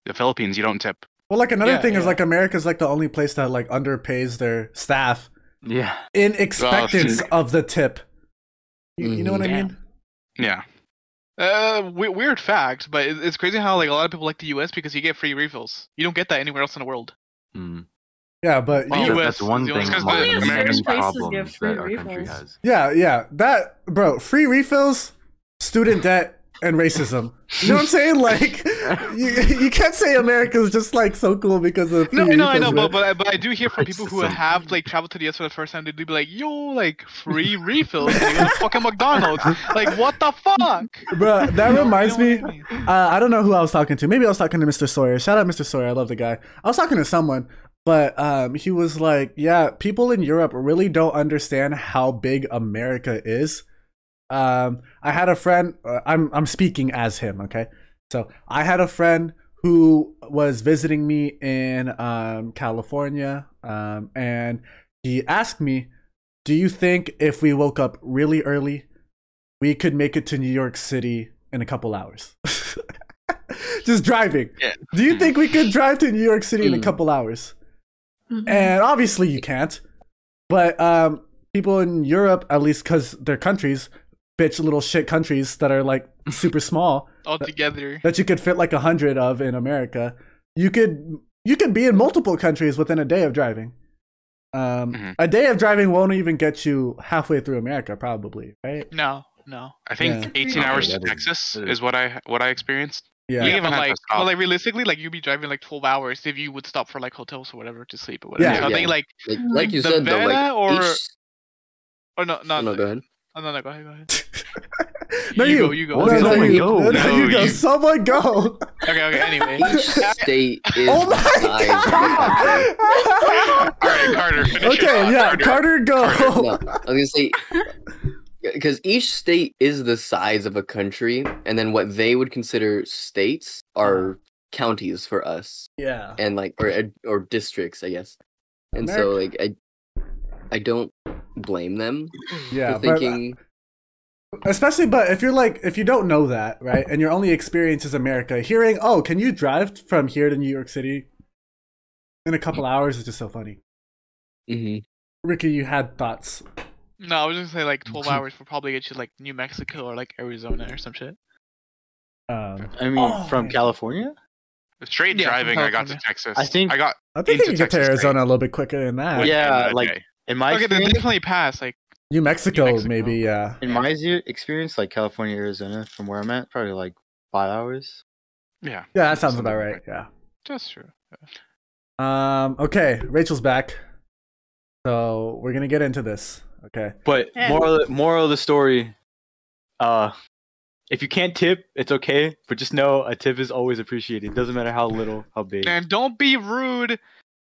the Philippines. You don't tip. Well, like another Yeah, thing is yeah. like America's like the only place that like underpays their staff Yeah. in expectance see- of the tip. You, you know what I Mhm. mean? Yeah. Uh, we- weird fact, but it's crazy how like a lot of people like the U.S. because you get free refills. You don't get that anywhere else in the world. Mm. Yeah, but Well, you- That- US that's one the thing. because One the- of the Only many certain places problems give free that our country refills. yeah, yeah. That bro, free refills, student debt, and racism. You know what I'm saying? Like, you, you can't say America's just like so cool because of free No, no, I know, but but I- but I do hear from people who have like traveled to the US for the first time. They'd be like, "Yo, like free refills, and you go to fucking McDonald's. Like, what the fuck?" Bro, that You know- you reminds know me. I mean? Uh, I don't know who I was talking to. Maybe I was talking to Mr. Sawyer. Shout out Mr. Sawyer. I love the guy. I was talking to someone, but um, he was like, "Yeah, people in Europe really don't understand how big America is." Um, I had a friend. Uh, I'm I'm speaking as him. Okay, so I had a friend who was visiting me in um, California, um, and he asked me, "Do you think if we woke up really early, we could make it to New York City in a couple hours?" Just driving. Yeah. Do you think we could drive to New York City in a Mm. couple hours? Mhm. And obviously you can't. But um, people in Europe, at least because they're countries, bitch little shit countries that are like super small, all together. that you could fit like a hundred of in America. You could you could be in multiple countries within a day of driving. Um, Mhm. A day of driving won't even get you halfway through America, probably, right? No, no. I think Yeah. 18 Okay, hours to Texas that is, is- what I what I experienced. Yeah. You Yeah, even but have to like, stop. but like realistically, like you'd be driving like 12 hours if you would stop for like hotels or whatever to sleep or whatever. Yeah. So I Yeah. think like, Like, like you the said though, like Vanna or- each... oh no, no, oh, no, go ahead. Oh, no, no, go ahead, go ahead. no, You you, go, you go. No, no, Someone you, go. no, no, you go. you- Someone go. Okay, okay. Anyway, Each state is oh the size of the country. my All right, Carter. Okay, thought, yeah, Carter, go. no, I was gonna say because each state is the size of a country, and then what they would consider states are counties for us, Yeah. and like or or districts, I guess. And so like I, I don't blame them Yeah, for but uh, thinking. especially but if you're like if you don't know that, right? And your only experience is America, hearing, "Oh, can you drive from here to New York City in a couple hours?" is just so funny. Mhm. Ricky, you had thoughts. no, I was just say like 12 hours will probably get you like New Mexico or like Arizona or some shit. Um, I mean, Oh, from man. California. Straight Yeah, driving, I got to Texas. I think- I got I think you Into can get to Texas, Arizona a little bit quicker than that. within Yeah, like- day. In my okay, they experience, definitely pass. Like, New Mexico, Mexico. maybe, yeah. in my experience, like California, Arizona, from where I'm at, probably like five hours. yeah. Yeah, that sounds Something about like right. Yeah. that's true. Um. Okay, Rachel's back, so we're gonna get into this. Okay. But Yeah. moral moral of the story, uh, if you can't tip, it's okay. But just know a tip is always appreciated. Doesn't matter how little, how big. And don't be rude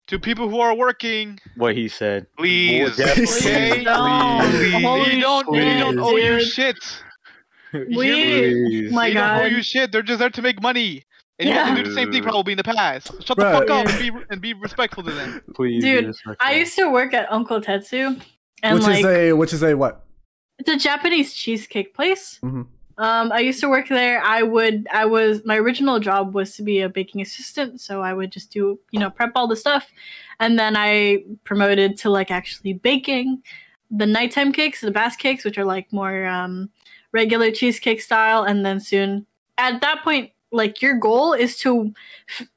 to people who are working. What he said. Please. Well, Okay? don't. Please. Holy You don't, they don't owe you shit. We- Please. My they don't owe God. you shit. They're just there to make money. And you have to do the same thing Yeah. probably in the past. Shut Bruh. the fuck up and be, and be respectful to them. Please. Dude. I used to work at Uncle Tetsu, and which like is a which is a what? it's a Japanese cheesecake place. Mhm. Um, I used to work there. I would, I was, my original job was to be a baking assistant, so I would just do, you know, prep all the stuff, and then I promoted to like actually baking the nighttime cakes, the bass cakes, which are like more um, regular cheesecake style, and then soon, at that point, like your goal is to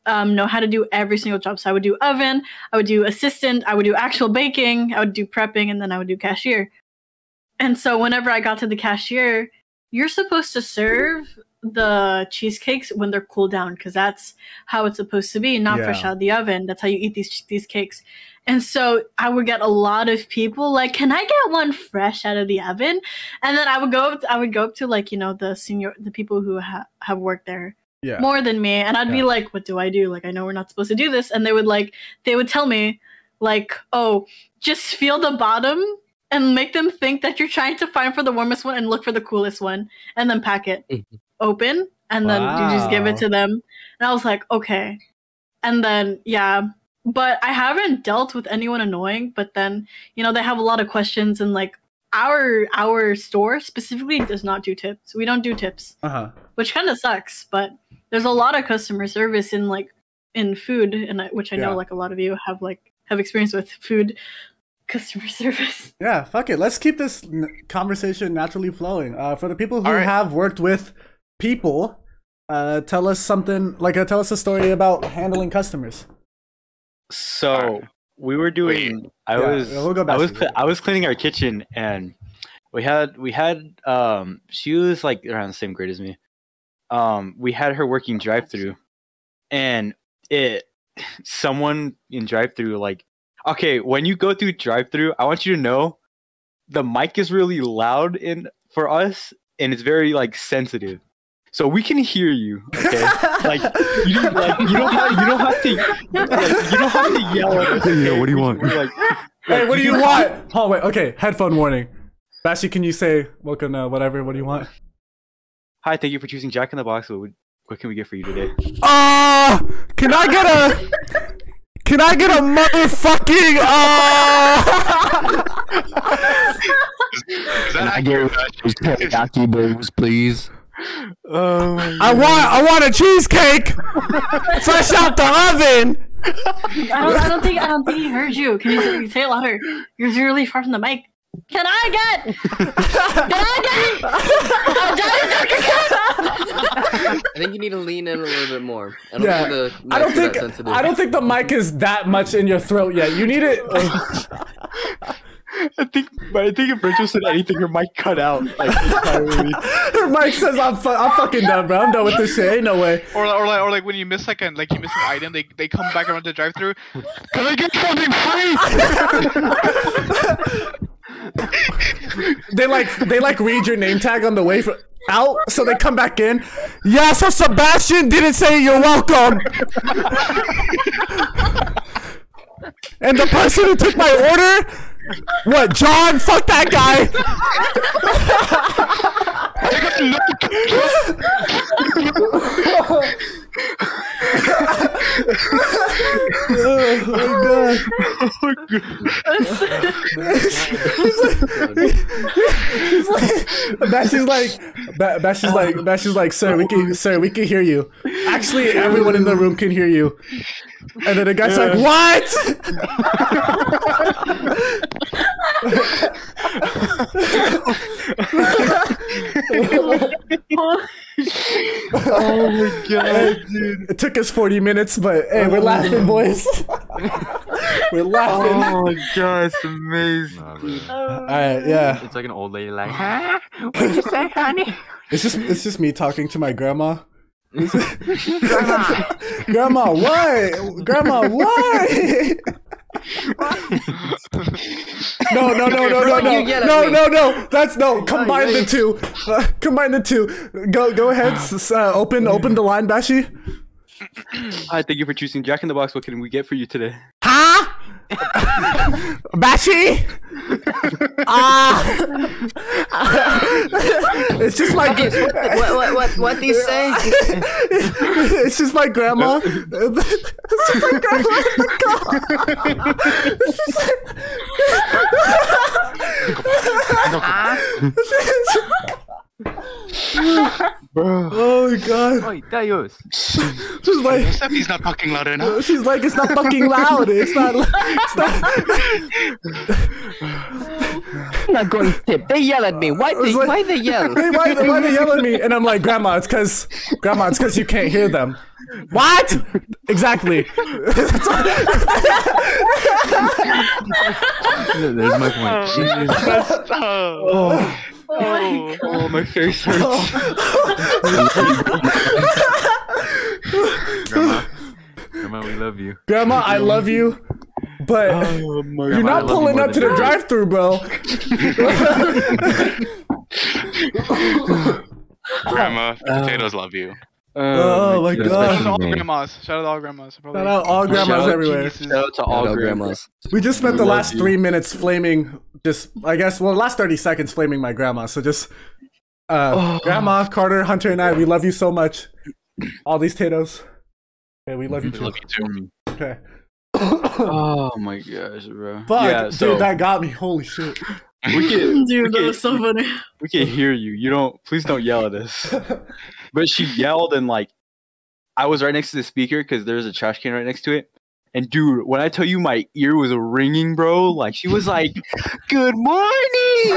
um, know how to do every single job. So I would do oven, I would do assistant, I would do actual baking, I would do prepping, and then I would do cashier. And so whenever I got to the cashier, you're supposed to serve the cheesecakes when they're cooled down because that's how it's supposed to be, not Yeah. fresh out of the oven. That's how you eat these these cakes. And so I would get a lot of people like, "Can I get one fresh out of the oven?" And then I would go up, I would go up to like you know the senior the people who ha- have worked there Yeah. more than me and i'd be like what do i do like i know we're not supposed to do this and they would like they would tell me like oh just feel the bottom and make them think that you're trying to find for the warmest one and look for the coolest one and then pack it Mhm. open and then you just give it to them and i was like okay and then yeah but I haven't dealt with anyone annoying. But then, you know, they have a lot of questions, and like our our store specifically does not do tips. We don't do tips, Uh huh. which kind of sucks. But there's a lot of customer service in like in food, and I, which I know like a lot of you have like have experience with food customer service. Yeah, fuck it. Let's keep this n- conversation naturally flowing. Uh, for the people who All right. have worked with people, uh, tell us something like uh, tell us a story about handling customers. So we were doing. I Yeah, was. we'll go I back was. Cl- I was cleaning our kitchen, and we had. We had. Um. She was like around the same grade as me. Um. We had her working drive-through, and it. Someone in drive-through like. Okay, when you go through drive-through, I want you to know, the mic is really loud in for us, and it's very like sensitive. So we can hear you. Okay. like you don't like you don't have you don't have to like, you don't have to yell at us. Yeah, what do you want? We're like, hey, what do you want? Oh wait, okay. Headphone warning. Bashi, can you say welcome? Uh, whatever. What do you want? Hi, thank you for choosing Jack in the Box. What, what can we get for you today? Uh, can I get a? Can I get a motherfucking uh? Is that accurate? those teriyaki bowls, please? Oh I want I want a cheesecake, fresh out the oven. I don't, I don't think I don't think he heard you. Can you say, say it louder? You're really far from the mic. Can I get? Can I get? I think you need to lean in a little bit more. I don't Yeah, think the I don't mics are that think. I don't think the mic is that much in your throat yet. You need it. I think, but I think if Rachel said anything, her mic cut out. Like. Her mic says I'm fu- I'm fucking done, bro. I'm done with this shit. Ain't no way. Or, or like, or like when you miss like an like you miss an item, they they come back around the drive-through. Can I get something free? They like they like read your name tag on the way for, out, so they come back in. Yeah, so Sebastian didn't say you're welcome. and the person who took my order, what? John? Fuck that guy. Oh my god. Oh my god. Bashi's like, ba- Bashi's like, Bashi's like, sir, we can, sir, we can hear you. Actually, everyone in the room can hear you. And then the guy's like, what? oh my god, dude. It took us 40 minutes, but hey, we're laughing, boys. we're laughing. Oh my god, it's amazing. Nah, bro. All right, yeah. It's like an old lady like, huh? What'd you say, honey? It's just it's just me talking to my grandma. grandma, what? Grandma, what? No, no, no, no, no, no, You yell at no, no, no. That's no. Combine the two. Uh, combine the two. Go, go ahead. s- s- Uh, open, open the line, Bashi. Hi, thank you for choosing Jack in the Box. What can we get for you today? Huh? Bashi? Ah. it's just my. Okay, what, what, what, what do you say? it's just my grandma. it's just my grandma in the car. Bro. oh my god. Oi, Dayos. She's like, Except he's not fucking loud enough. she's like, it's not fucking loud. It's not. It's not. I'm not going to tip. They yell at me. Why they, like- why they yell? Hey, why, why they yell at me? And I'm like, Grandma, it's because, Grandma, it's because you can't hear them. What? Exactly. There's my point. That's, Oh, Oh my oh, oh, my face hurts. Oh. Grandma. Grandma, we love you. Grandma, I love you, but Oh you're Grandma, not love you pulling up to the drive-through, bro. Grandma, um, potatoes love you. Oh my God. shout out to all grandmas. Shout out to all grandmas. Shout out all grandmas Shout everywhere. Shout out to all All grandmas. grandmas. We just spent We the last you. three minutes flaming, just I guess, well, last thirty seconds flaming my grandma. So just, uh, Oh. grandma, Carter, Hunter, and I, we love you so much. All these potatoes. Okay, we love you We too. love you too. Okay. oh my gosh, bro. Fuck, yeah, so dude, that got me. Holy shit. we can Dude, we that can- was so funny. we can hear you. You don't. Please don't yell at us. But she yelled and like, I was right next to the speaker because there's a trash can right next to it. And dude, when I tell you my ear was ringing, bro, like she was like, "Good morning,"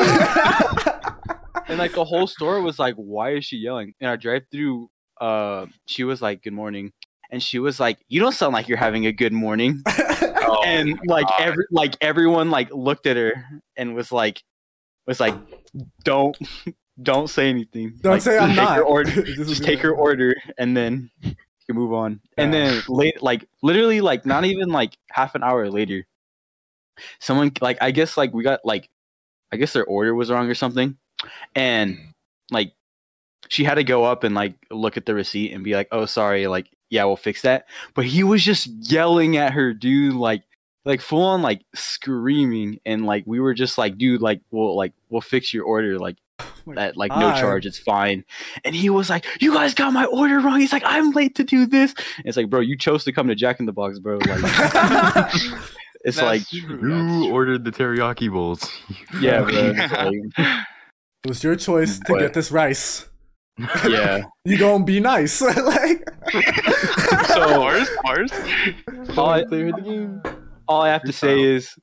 and like the whole store was like, "Why is she yelling?" In our drive-through, uh, she was like, "Good morning," and she was like, "You don't sound like you're having a good morning." Oh, and like God. every like everyone like looked at her and was like, was like, "Don't." Don't say anything. Don't Like, say I'm not. Order, just take her order and then you can move on. And then late, like literally, like not even like half an hour later, someone like I guess like we got like I guess their order was wrong or something, and like she had to go up and like look at the receipt and be like, "Oh, sorry, like yeah, we'll fix that." But he was just yelling at her, dude, like like full on like screaming, and like we were just like, "Dude, like we'll like we'll fix your order, like." At like no charge, it's fine. And he was like, "You guys got my order wrong." He's like, "I'm late to do this." And it's like, bro, you chose to come to Jack in the Box, bro. Like, it's That's like, true, You that's ordered the teriyaki bowls. yeah, bro. like, It was your choice to But- get this rice. yeah. You gonna be nice. like so Mars, Mars. All I, Clear the game. all I have to say is,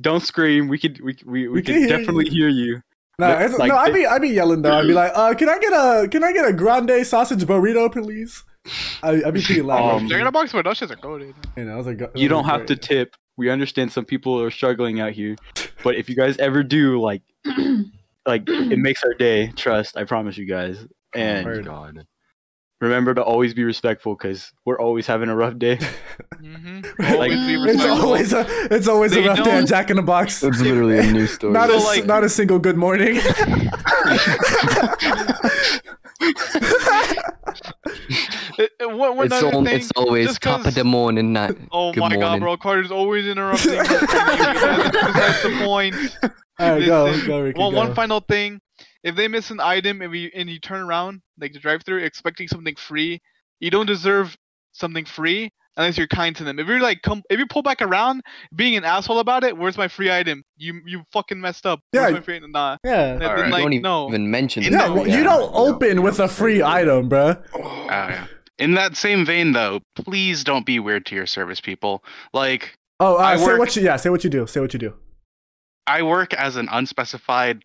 don't scream. We could, we, we, we, We could can hear definitely hear you. No, No, it's, like, no, I'd be I'd be yelling though. I'd be like, uh, can I get a can I get a grande sausage burrito, please? I, I'd be pretty loud. Um, They're in a box, but those shits are goaded. you know, I was like, You don't have to tip. We understand some people are struggling out here, but if you guys ever do, like, like it makes our day. Trust, I promise you guys. And oh Word. god. Remember to always be respectful because we're always having a rough day. Mm-hmm. Like, Always be It's always a it's always a rough day at Jack in the Box. It's literally a new story. Not a like- not a single good morning. It- it- one- one It's, other all, it's always just top of 'cause- the morning, not Oh Good my god, morning. bro! Carter's always interrupting. me. that's, that's the point. All right, This go is- go Ricky. One, go. one final thing: if they miss an item and we and you turn around like the drive-through expecting something free, you don't deserve something free unless you're kind to them. If you're like, come, if you pull back around, being an asshole about it, where's my free item? You you fucking messed up. Where's Yeah. my free? Nah. yeah. Then, Alright. like don't even, no. even mention In it. Yeah, the- well, yeah, you don't yeah, open yeah. with a free item, bruh. Oh, yeah. In that same vein, though, please don't be weird to your service people. Like, Oh, uh, I say work- what you yeah, say what you do. Say what you do. I work as an unspecified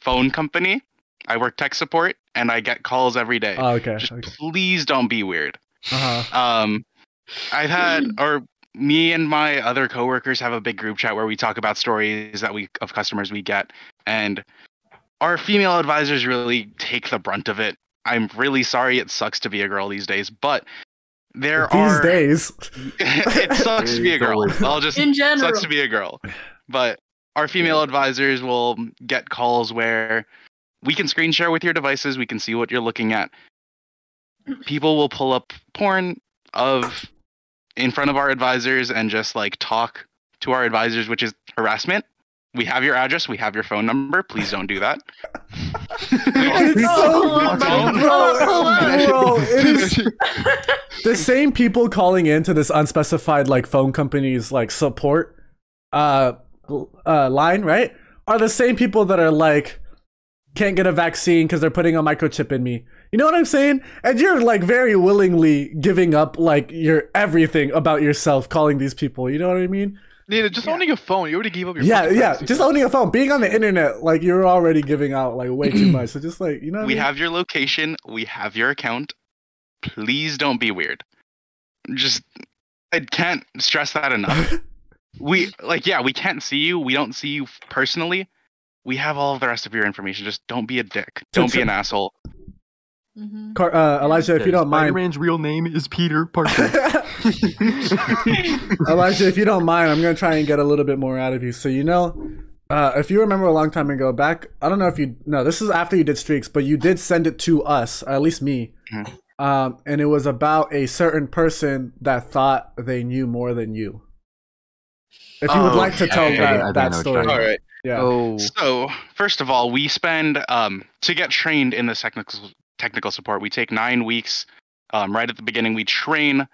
phone company. I work tech support, and I get calls every day. Oh, okay. Just okay. please don't be weird. Uh-huh. Um, I've had, or me and my other coworkers have a big group chat where we talk about stories that we of customers we get, and our female advisors really take the brunt of it. I'm really sorry. It sucks to be a girl these days, but there These are days. it sucks to be a girl. I'll just In general. sucks to be a girl. But our female advisors will get calls where we can screen share with your devices. We can see what you're looking at. People will pull up porn of in front of our advisors and just like talk to our advisors, which is harassment. We have your address. We have your phone number. Please don't do that. It's so bro, bro, it is the same people calling into this unspecified like phone company's like support uh uh line, right? Are the same people that are like can't get a vaccine because they're putting a microchip in me. You know what I'm saying? And you're like very willingly giving up like your everything about yourself calling these people. You know what I mean? Nina, just owning a phone, you already gave up your. Yeah, yeah. privacy, Just owning a phone, being on the internet, like you're already giving out like way too much. So just like you know, what I we mean? have your location. We have your account. Please don't be weird. Just, I can't stress that enough. we like, yeah, we can't see you. We don't see you personally. We have all of the rest of your information. Just don't be a dick. Don't be an asshole. Mhm. Car- uh, Elijah, if you don't mind, Spider-Man's real name is Peter Parker. Elijah, if you don't mind, I'm gonna try and get a little bit more out of you. So you know, uh, if you remember a long time ago, back I don't know if you no, this is after you did streaks, but you did send it to us, or at least me. Mhm. Um, and it was about a certain person that thought they knew more than you. If you would Oh, like to tell okay. that, I that story, All right. yeah. Oh, So first of all, we spend um, to get trained in this technical technical support. We take nine weeks. Um, right at the beginning, we train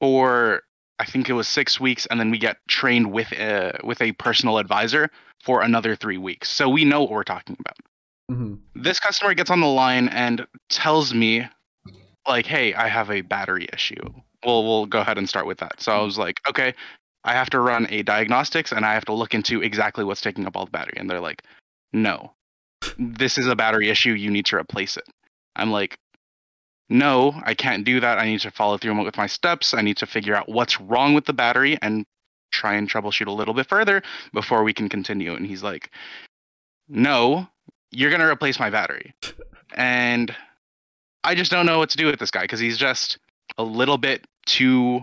for I think it was six weeks, and then we get trained with a with a personal advisor for another three weeks. So we know what we're talking about. hmm This customer gets on the line and tells me, like, "Hey, I have a battery issue." Well, we'll go ahead and start with that. So I was like, "Okay, I have to run a diagnostics and I have to look into exactly what's taking up all the battery." And they're like, "No, this is a battery issue. You need to replace it." I'm like, no, I can't do that. I need to follow through with my steps. I need to figure out what's wrong with the battery and try and troubleshoot a little bit further before we can continue. And he's like, no, you're going to replace my battery. And I just don't know what to do with this guy because he's just a little bit too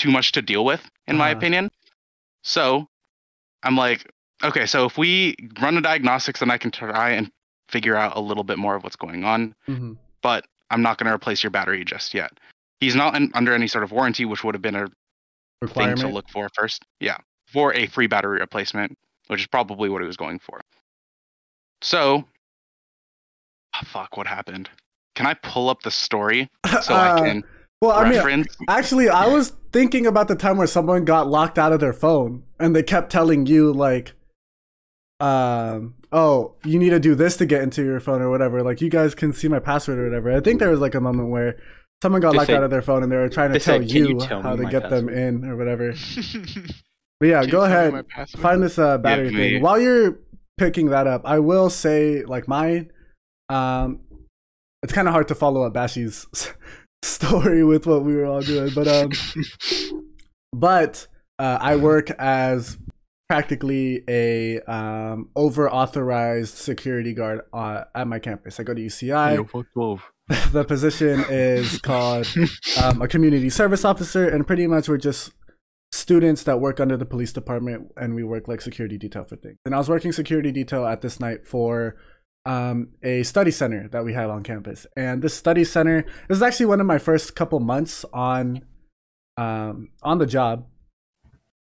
too much to deal with in my Uh-huh. opinion. So, I'm like, okay, so if we run a diagnostics then I can try and figure out a little bit more of what's going on hmm but I'm not going to replace your battery just yet. He's not in, under any sort of warranty, which would have been a thing Requirement. to look for first. Yeah, for a free battery replacement, which is probably what he was going for. So, ah, fuck, what happened? Can I pull up the story so Uh, I can Well, I mean, actually, I was thinking about the time where someone got locked out of their phone and they kept telling you like, um, oh, you need to do this to get into your phone or whatever. Like, you guys can see my password or whatever. I think there was like a moment where someone got They locked said- out of their phone and they were trying to tell "Can you you tell how to get them in or whatever. But yeah, Can go you tell me ahead. Find this uh, battery Give thing. While you're picking that up, I will say, like mine, um, it's kind of hard to follow up Bashi's story with what we were all doing, but um, but uh, I work as practically a um over authorized security guard uh, at my campus. I go to UCI. Yo, 12. the position is called um, a community service officer, and pretty much we're just students that work under the police department, and we work like security detail for things. And I was working security detail at this night for um, a study center that we have on campus, and this study center this is actually one of my first couple months on um, on the job.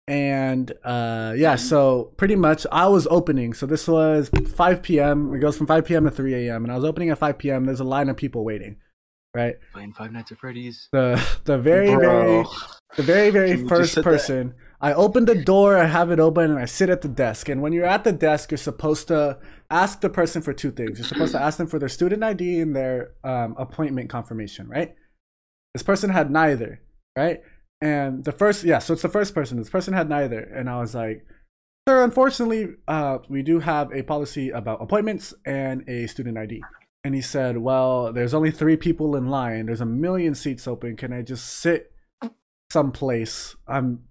And uh, yeah, so pretty much I was opening. So this was 5 p.m. It goes from 5 p.m. to 3 a.m. And I was opening at 5 p.m. There's a line of people waiting, right? Playing Five Nights at Freddy's. The the very very the very very first person. I open the door, I have it open, and I sit at the desk. And when you're at the desk, you're supposed to ask the person for two things. You're supposed to ask them for their student ID and their um, appointment confirmation, right? This person had neither, right? And the first, yeah, so it's the first person. This person had neither, and I was like, "Sir, unfortunately, uh, we do have a policy about appointments and a student ID." And he said, "Well, there's only three people in line. There's a million seats open. Can I just sit someplace? I'm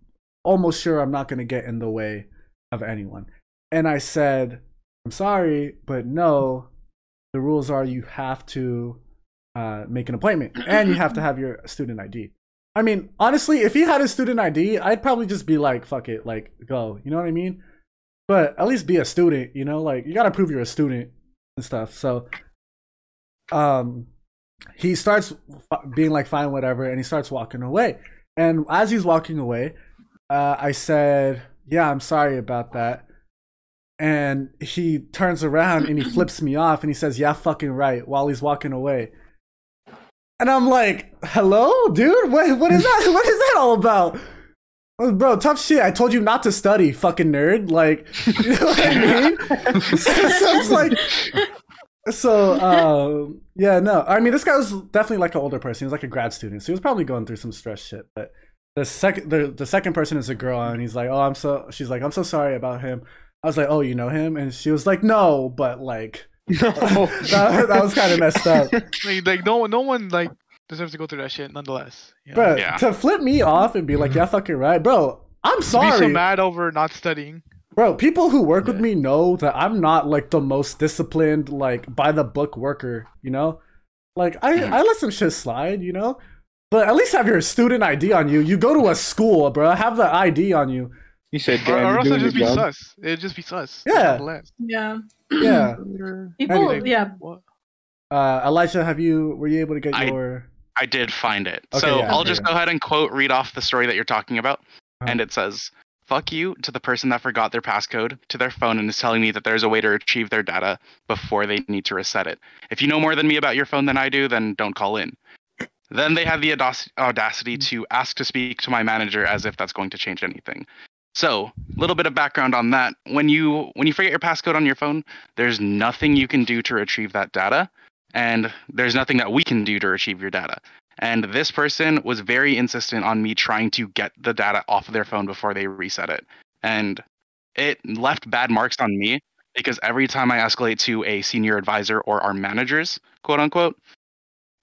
almost sure I'm not going to get in the way of anyone." And I said, "I'm sorry, but no. The rules are you have to uh, make an appointment and you have to have your student ID." I mean, honestly, if he had a student ID, I'd probably just be like, "Fuck it, like go." You know what I mean? But at least be a student. You know, like you gotta prove you're a student and stuff. So, um, he starts being like, "Fine, whatever," and he starts walking away. And as he's walking away, uh, I said, "Yeah, I'm sorry about that." And he turns around and he flips me off and he says, "Yeah, fucking right," while he's walking away. And I'm like, hello, dude? What, what is that? What is that all about? Oh, Bro, tough shit. I told you not to study, fucking nerd. Like, you know what I mean? so, so it's like, so, um, yeah, no. I mean, this guy was definitely like an older person. He was like a grad student, so he was probably going through some stress shit. But the second, the, the second person is a girl, and he's like, oh, I'm so. She's like, I'm so sorry about him. I was like, oh, you know him? And she was like, no, but like, that, that was kind of messed up. like, like no one, no one like deserves to go through that shit. Nonetheless, you know? Bro, Yeah. to flip me off and be like, yeah, fucking right, bro. I'm To Be sorry, so mad over not studying. bro. People who work with me know that I'm not like the most disciplined, like by the book worker. You know, like I Mhm. I let some shit slide. You know, but at least have your student ID on you. You go to a school, bro. Have the ID on you. You said, Or, "Damn, or you're else it'd just be your job." sus. It'd just be sus. Yeah. Yeah. Yeah. People, Anyway. yeah. Uh, Elijah, have you were you able to get I- your? I did find it. Okay, so yeah, I'll okay, just yeah. go ahead and quote read off the story that you're talking about. Uh-huh. And it says, Fuck you to the person that forgot their passcode to their phone and is telling me that there's a way to retrieve their data before they need to reset it. If you know more than me about your phone than I do, then don't call in. Then they have the audacity mm. to ask to speak to my manager as if that's going to change anything. So, a little bit of background on that. When you when you forget your passcode on your phone, there's nothing you can do to retrieve that data, and there's nothing that we can do to retrieve your data. And this person was very insistent on me trying to get the data off of their phone before they reset it. And it left bad marks on me because every time I escalate to a senior advisor or our managers, quote unquote,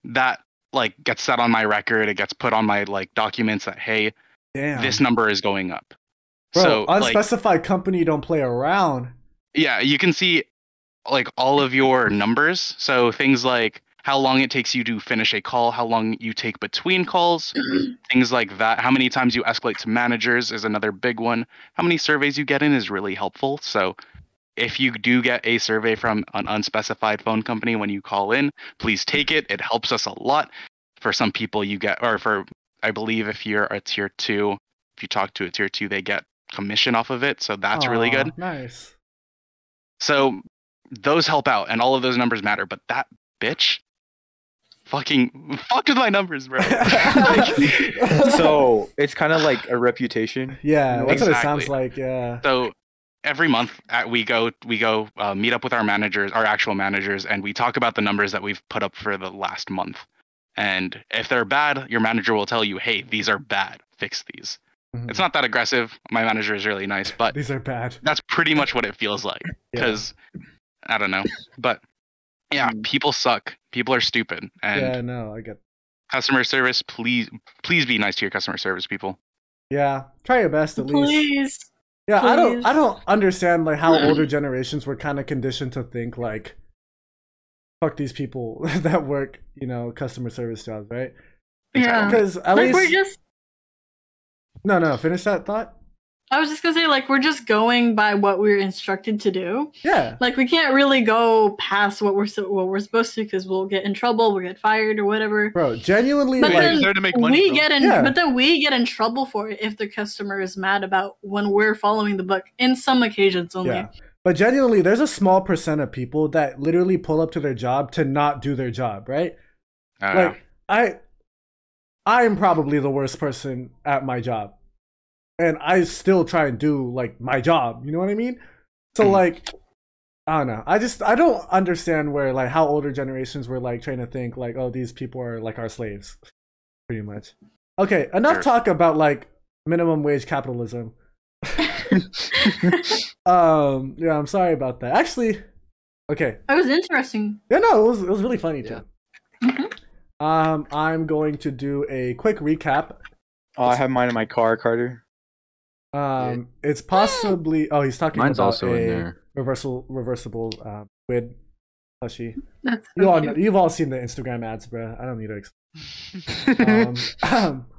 that like gets set on my record. It gets put on my like documents that hey, Damn. this number is going up. Bro, so like unspecified company don't play around. yeah, you can see like all of your numbers. So things like how long it takes you to finish a call, how long you take between calls, things like that. How many times you escalate to managers is another big one. How many surveys you get in is really helpful. So if you do get a survey from an unspecified phone company when you call in, please take it. It helps us a lot. For some people, you get, or for, I believe if you're a tier two, if you talk to a tier two, they get commission off of it. So that's really good. Nice. So those help out, and all of those numbers matter. But that bitch, fucking fucked with my numbers, bro. so it's kind of like a reputation. yeah, that's what it sounds like. Yeah. so every month at, we go we go uh, meet up with our managers, our actual managers, and we talk about the numbers that we've put up for the last month. And if they're bad, your manager will tell you, "Hey, these are bad. Fix these." Mhm. It's not that aggressive. My manager is really nice, but These are bad. that's pretty much what it feels like. Yeah. Because I don't know, but yeah, people suck. People are stupid, and yeah, no, I get. customer service please please be nice to your customer service people Yeah, try your best at least. Please. Yeah, I don't. I don't understand like how hmm. older generations were kind of conditioned to think like, fuck these people that work, you know, customer service jobs, right? Yeah. Because at Like we're least just no, no. Finish that thought. I was just gonna say, like, we're just going by what we're instructed to do. Yeah, Like, we can't really go past what we're so, what we're supposed to because we'll get in trouble, we'll get fired or whatever. bro. Genuinely, But Yeah, like, then there to make money. we bro. get in, Yeah. but then we get in trouble for it if the customer is mad about when we're following the book. In some occasions only. yeah. But genuinely, there's a small percent of people that literally pull up to their job to not do their job, right? uh, like I I'm probably the worst person at my job. And I still try and do like my job, you know what I mean? So Mhm. like I don't know. I just I don't understand where like how older generations were like trying to think like oh these people are like our slaves pretty much. Okay, enough Sure. talk about like minimum wage capitalism. um yeah, I'm sorry about that. Actually, okay. It was interesting. Yeah, no, it was it was really funny Yeah. too. Mhm. Um, I'm going to do a quick recap. Oh, I have mine in my car, Carter. Um, it's possibly oh he's talking Mine's about also a in there. reversal reversible um squid plushie. That's you so all know, you've all seen the Instagram ads, bro. I don't need to. Explain. Um,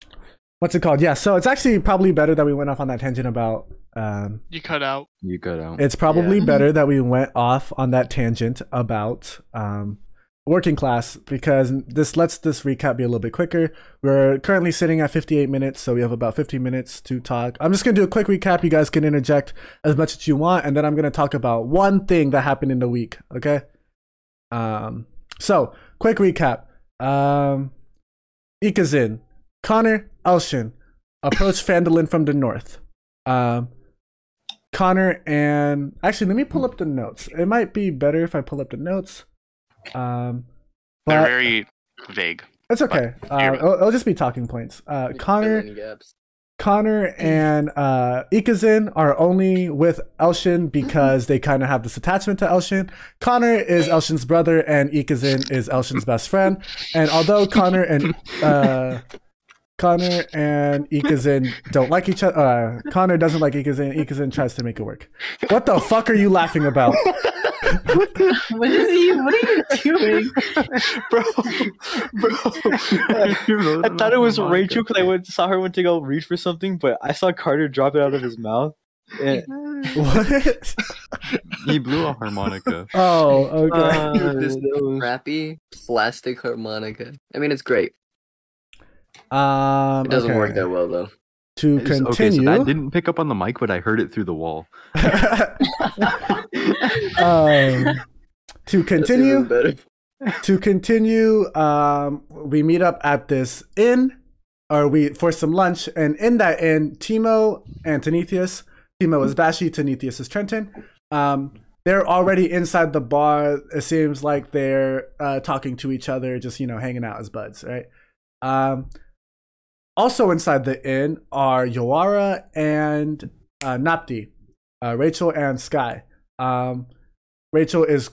what's it called? Yeah, so it's actually probably better that we went off on that tangent about. Um, you cut out. You cut out. it's probably Yeah. better that we went off on that tangent about um, working class because this lets this recap be a little bit quicker. We're currently sitting at 58 minutes, so we have about 50 minutes to talk. I'm just going to do a quick recap. You guys can interject as much as you want, and then I'm going to talk about one thing that happened in the week, okay? Um, so, quick recap. Um, Ikazin, Connor Elshin approached Fandolin from the north. Um, Connor and actually, let me pull up the notes. It might be better if I pull up the notes. Um, they're very vague That's okay. Uh, it'll, it'll just be talking points. Uh, Connor. Connor and uh, Ikazin are only with Elshin because they kind of have this attachment to Elshin. Connor is Elshin's brother, and Ikazin is Elshin's best friend. And although Connor and uh, Connor and Ikazin don't like each other, uh, Connor doesn't like Ikazin. Ikazin tries to make it work. What the fuck are you laughing about? What is he? What are you doing? bro, bro. I thought it was Rachel because I went saw her went to go reach for something, but I saw Carter drop it out of his mouth. And, What? he blew a harmonica. Oh, okay. uh, this that crappy plastic harmonica. I mean, it's great. Um, It doesn't work that well though. To continue. Okay, so that didn't pick up on the mic, but I heard it through the wall. um, to continue, to continue, um, we meet up at this inn, or we for some lunch, and in that inn, Timo and Tanethius. Timo is Bashi, Tanethius is Trenton. Um, they're already inside the bar. It seems like they're uh, talking to each other, just you know, hanging out as buds, right? Um, also inside the inn are Yoara and uh, Napti, uh, Rachel and Sky. Um, Rachel is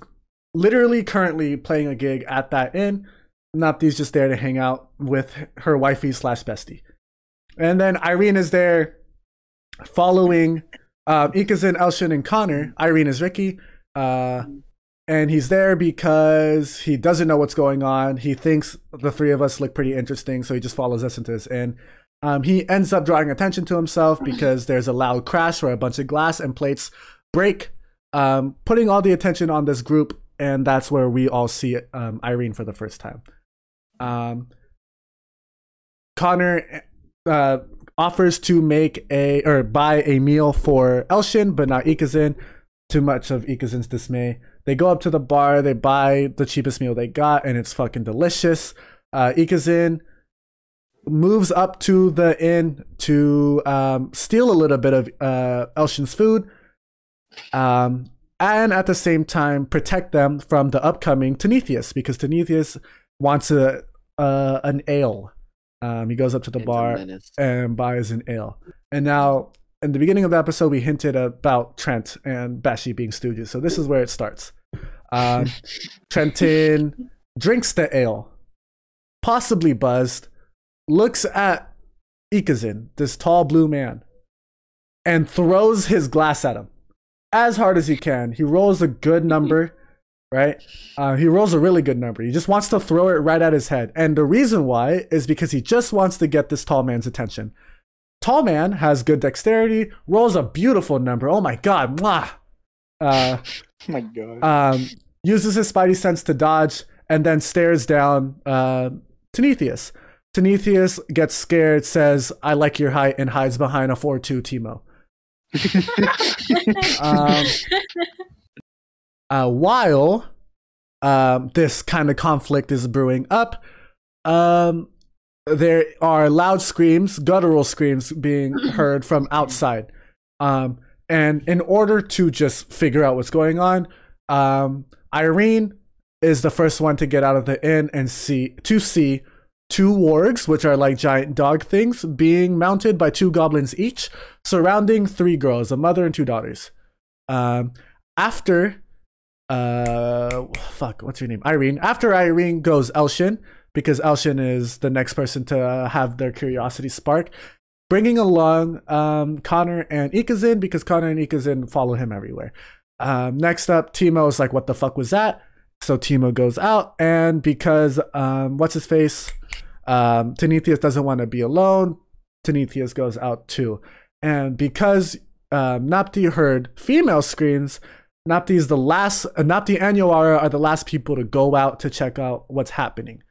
literally currently playing a gig at that inn. Napti's just there to hang out with her wifey slash bestie. And then Irene is there following um, Ikazin, Elshin, and Connor. Irene is Ricky. Uh, and he's there because he doesn't know what's going on. He thinks the three of us look pretty interesting, so he just follows us into this inn. Um, he ends up drawing attention to himself because there's a loud crash where a bunch of glass and plates break, um, putting all the attention on this group, and that's where we all see um, Irene for the first time. Um, Connor uh, offers to make a or buy a meal for Elshin, but not Ikazin. Too much of Ikazin's dismay. They go up to the bar, they buy the cheapest meal they got, and it's fucking delicious. Uh, Ikazin moves up to the inn to um, steal a little bit of uh, Elshin's food, um, and at the same time protect them from the upcoming Tanethius because Tanethius wants a uh, an ale. Um, he goes up to the It's bar and buys an ale. And now, in the beginning of the episode, we hinted about Trent and Bashi being stooges. So this is where it starts. Um, Trenton drinks the ale, possibly buzzed, looks at Ikazin, this tall blue man, and throws his glass at him as hard as he can. He rolls a good number, right? Uh, he rolls a really good number. He just wants to throw it right at his head. And the reason why is because he just wants to get this tall man's attention. Tall man has good dexterity, rolls a beautiful number. Oh my god, mwah! Uh, Oh my god. um, uses his spidey sense to dodge, and then stares down uh, Tanethius. Tanethius gets scared, says, I like your height, and hides behind a 4 2 Timo. Um, uh, while um, this kind of conflict is brewing up, um, there are loud screams, guttural screams being heard from outside. Um, and in order to just figure out what's going on, um, Irene is the first one to get out of the inn and see to see two wargs, which are like giant dog things, being mounted by two goblins each, surrounding three girls, a mother and two daughters. Um, after, uh, fuck, what's her name? Irene. After Irene goes Elshin, because Elshin is the next person to have their curiosity spark, bringing along um, Connor and Ikazin because Connor and Ikazin follow him everywhere. Um, next up, Timo is like, "What the fuck was that?" So Timo goes out, and because um, what's his face, um, doesn't want to be alone, Tanethius goes out too, and because um, Napti heard female screams, Napti is the last. Uh, Napti and Yoara are the last people to go out to check out what's happening.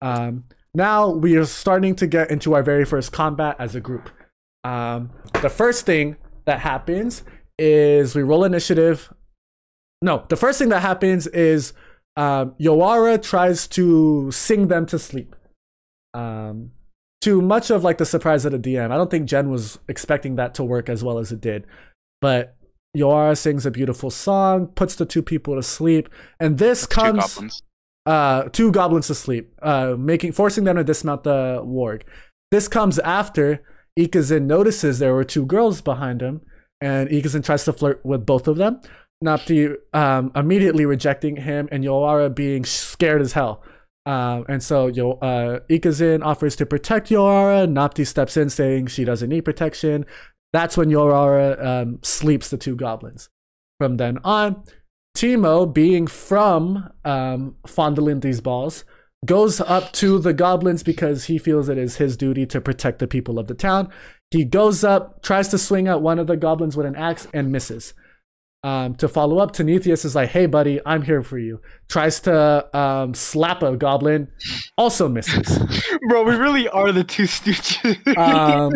Um, now we are starting to get into our very first combat as a group. Um, the first thing that happens is we roll initiative. No, the first thing that happens is um, Yoara tries to sing them to sleep. Um, to much of like the surprise of the DM. I don't think Jen was expecting that to work as well as it did, but Yoara sings a beautiful song, puts the two people to sleep, and this comes. Uh, two goblins to sleep, uh, making forcing them to dismount the warg. This comes after Ikazin notices there were two girls behind him, and Ikazin tries to flirt with both of them. Napti um, immediately rejecting him, and Yoara being scared as hell. Um, and so Yo, uh, Ikazin offers to protect Yoara. Napti steps in, saying she doesn't need protection. That's when Yoara um, sleeps the two goblins. From then on, Timo, being from um, fondling these balls, goes up to the goblins because he feels it is his duty to protect the people of the town. He goes up, tries to swing at one of the goblins with an axe, and misses. Um, to follow up, Tanethius is like, "Hey, buddy, I'm here for you." Tries to um, slap a goblin, also misses. Bro, we really are the two stooges. Um,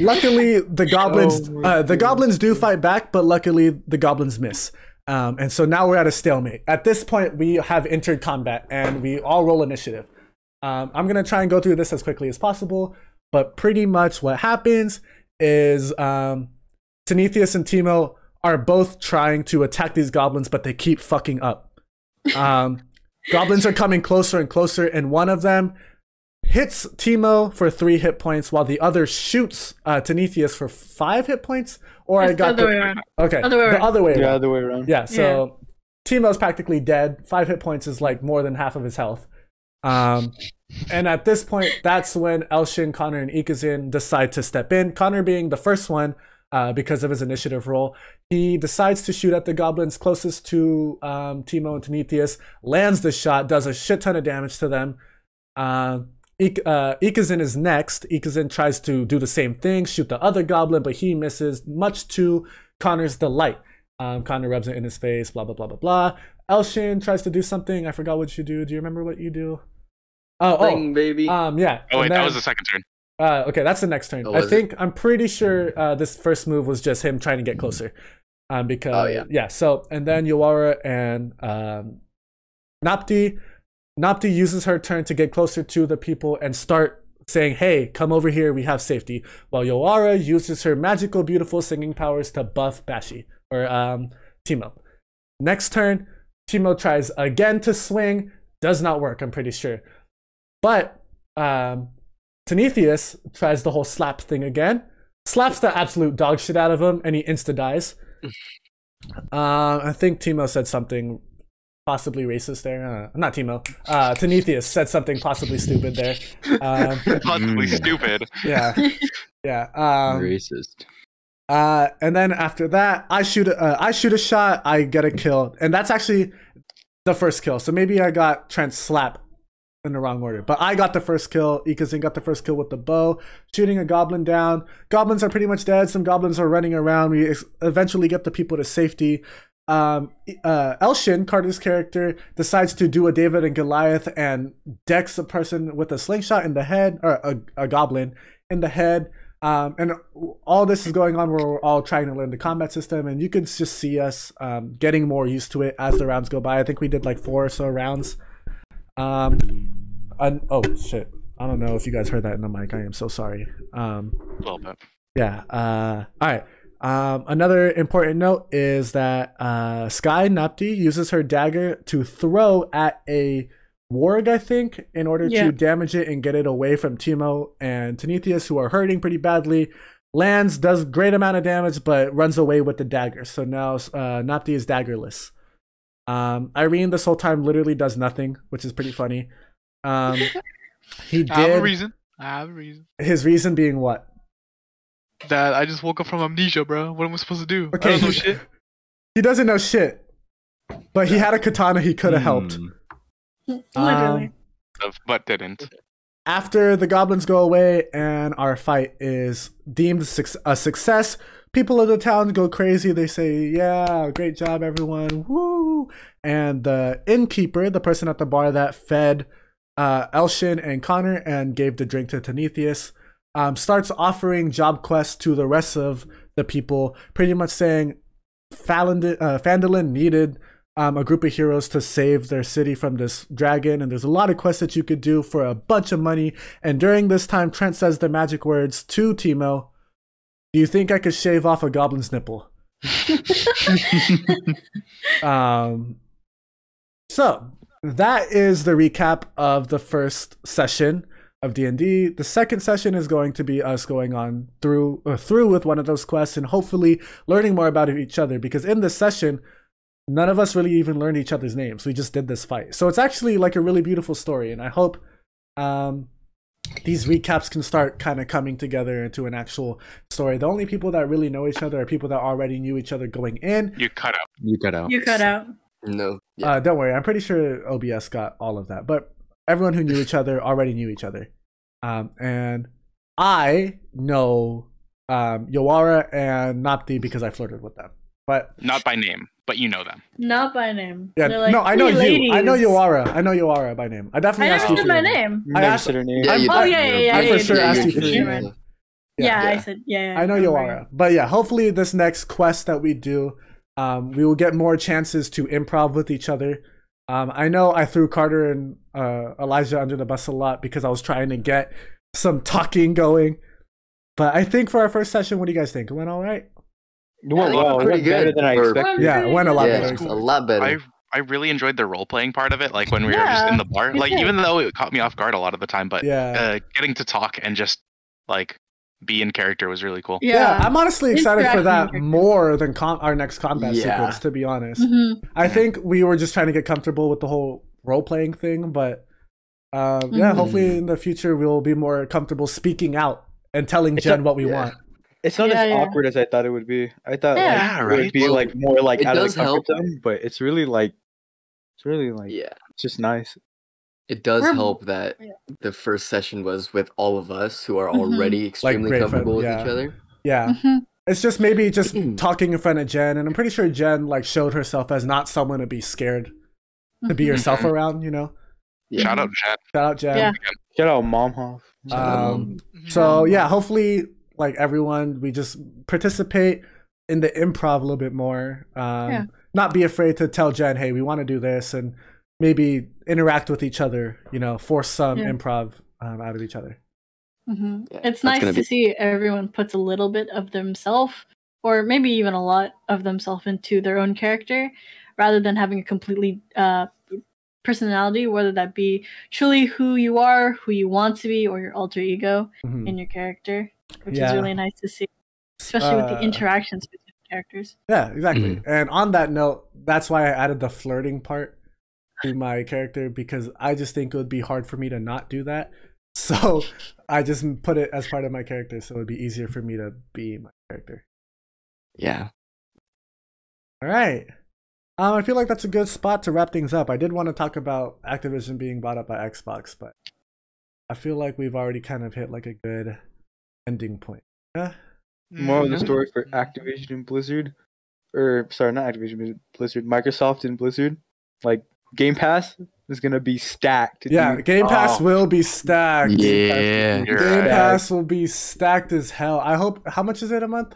luckily, the goblins Oh uh, the goodness. goblins do fight back, but luckily the goblins miss. Um, and so now we're at a stalemate. At this point, we have entered combat and we all roll initiative. Um, I'm gonna try and go through this as quickly as possible, but pretty much what happens is um, and Timo are both trying to attack these goblins, but they keep fucking up. Um, goblins are coming closer and closer, and one of them hits Timo for three hit points, while the other shoots uh, for five hit points. Or I got the other the way around. okay, Other way the around. other way Yeah, around. other way around. Yeah, so Timo's practically dead. Five hit points is like more than half of his health. Um, and at this point, that's when Elshin, Connor, and Ikazin decide to step in. Connor being the first one uh, because of his initiative role. He decides to shoot at the goblins closest to um, Timo and Tanetheus, lands the shot, does a shit ton of damage to them. Uh, Ik- uh, Ikazin is next. Ikazin tries to do the same thing, shoot the other goblin, but he misses, much to Connor's delight. Um, Connor rubs it in his face, blah, blah, blah, blah, blah. Elshin tries to do something. I forgot what you do. Do you remember what you do? Oh, Thing, baby. oh, um, yeah. Oh wait, and that was the second turn. uh, okay, that's the next turn. Oh, I was think I'm pretty sure uh, this first move was just him trying to get closer. Um, because Oh, yeah. So and then Yawara and um, Napti, Napti uses her turn to get closer to the people and start saying, "Hey, come over here. We have safety." While Yoara uses her magical, beautiful singing powers to buff Bashi or um, Timo. Next turn, Timo tries again to swing. Does not work. I'm pretty sure. But um, tries the whole slap thing again, slaps the absolute dog shit out of him, and he insta dies. uh, I think Timo said something possibly racist there. Uh, not Timo. Uh, Tanetheus said something possibly stupid there. Um, Possibly Mm. stupid. yeah, yeah. Um, Racist. uh, and then after that, I shoot. A, uh, I shoot a shot. I get a kill, and that's actually the first kill. So maybe I got Trent slap in the wrong order, but I got the first kill. Ikazin got the first kill with the bow, shooting a goblin down. Goblins are pretty much dead. Some goblins are running around. We ex- eventually get the people to safety. Um, uh, Elshin, Carter's character, decides to do a David and Goliath and decks a person with a slingshot in the head, or a, a goblin in the head. Um, and all this is going on where we're all trying to learn the combat system, and you can just see us um, getting more used to it as the rounds go by. I think we did like four or so rounds. Um, and, oh shit! I don't know if you guys heard that in the mic. I am so sorry. Um, A little bit. yeah. Uh, all right. Um, another important note is that uh, Sky Napti uses her dagger to throw at a warg, I think, in order Yeah. to damage it and get it away from Timo and Tanetheus, who are hurting pretty badly. Lands, does great amount of damage, but runs away with the dagger. So now uh, Napti is daggerless. Um, Irene this whole time literally does nothing, which is pretty funny. Um, he I have a reason. I have a reason. his reason being what? That I just woke up from amnesia, bro. What am I supposed to do? Okay, I don't know he- shit. He doesn't know shit. But he had a katana he could have helped. Hmm. Literally. Um, But didn't. after the goblins go away and our fight is deemed a success, people of the town go crazy. They say, "Yeah, great job, everyone! Woo!" And the innkeeper, the person at the bar that fed uh, Elshin and Connor and gave the drink to Tanetheus, um, starts offering job quests to the rest of the people, pretty much saying uh, Phandalin needed um, a group of heroes to save their city from this dragon, and there's a lot of quests that you could do for a bunch of money. And during this time, Trent says the magic words to Timo Do you think I could shave off a goblin's nipple? um, so that is the recap of the first session of D&D. The second session is going to be us going on through uh, through with one of those quests and hopefully learning more about each other because in this session none of us really even learned each other's names. We just did this fight. So it's actually like a really beautiful story and I hope um these recaps can start kind of coming together into an actual story. The only people that really know each other are people that already knew each other going in. You cut out. You cut out. You cut out. No. Yeah. Uh, don't worry, I'm pretty sure OBS got all of that. But everyone who knew each other already knew each other. Um, and I know um, Yawara and Napti because I flirted with them. But Not by name, but you know them. Not by name. yeah, like, no, I know "Hey, you. I know ladies." Yawara. I know Yawara by name. I I definitely asked you for my name. name. I asked- her name. Yeah, you Oh yeah, yeah, yeah. I yeah, for you sure did. asked you for your name. Yeah, Yeah. I said yeah. yeah I know remember. Yawara. But yeah, hopefully this next quest that we do Um, we will get more chances to improv with each other. Um, I know I threw Carter and uh, Elijah under the bus a lot because I was trying to get some talking going. But I think for our first session, what do you guys think? It went all right. It went I well. It pretty went better good than I expected. Yeah, it went a lot yeah, better. it's a lot better. I I really enjoyed the role playing part of it, like when we were just in the bar. Like even though it caught me off guard a lot of the time, but Yeah. uh, getting to talk and just like be in character was really cool. Yeah, Yeah. I'm honestly excited for that characters. more than com- our next combat Yeah. sequence, to be honest. Mhm. I think we were just trying to get comfortable with the whole role playing thing, but um, yeah, Mhm. hopefully in the future we'll be more comfortable speaking out and telling It's Jen a- what we yeah. want. It's not Yeah, as yeah. awkward as I thought it would be. I thought Yeah. like, Yeah, it would be Well, like more like it out of does the comfort help. zone, but it's really like it's really like yeah. it's just nice. It does We're- help that yeah. the first session was with all of us who are Mhm. already extremely great comfortable friend- with each other. Yeah, Mhm. it's just maybe just talking in front of Jen, and I'm pretty sure Jen like showed herself as not someone to be scared to be Mhm. yourself around. You know, Yeah. Shout out chat. shout out Jen. Yeah. Shout out Mom Hoff. Shout out, Mom. Um, So yeah, hopefully, like everyone, we just participate in the improv a little bit more. Um, Yeah. Not be afraid to tell Jen, "Hey, we want to do this," and maybe interact with each other. You know, force some Yeah. improv um, out of each other. hmm Yeah, It's that's nice gonna be- see everyone puts a little bit of themselves, or maybe even a lot of themselves into their own character, rather than having a completely uh, personality, whether that be truly who you are, who you want to be, or your alter ego Mhm. in your character, which Yeah. is really nice to see, especially with the Uh, interactions between characters. Yeah, exactly. Mm. And on that note, that's why I added the flirting part to my character because I just think it would be hard for me to not do that. So I just put it as part of my character, so it would be easier for me to be my character. Yeah. All right. Um, I feel like that's a good spot to wrap things up. I did want to talk about Activision being bought up by Xbox, but I feel like we've already kind of hit like a good ending point. Yeah. More of the Mhm. story for Activision and Blizzard, or sorry, not Activision, Blizzard, Microsoft and Blizzard. Like Game Pass is gonna be stacked. Yeah, dude. Game Pass Oh, will be stacked. Yeah. You're Game right. Pass will be stacked as hell. I hope. How much is it a month?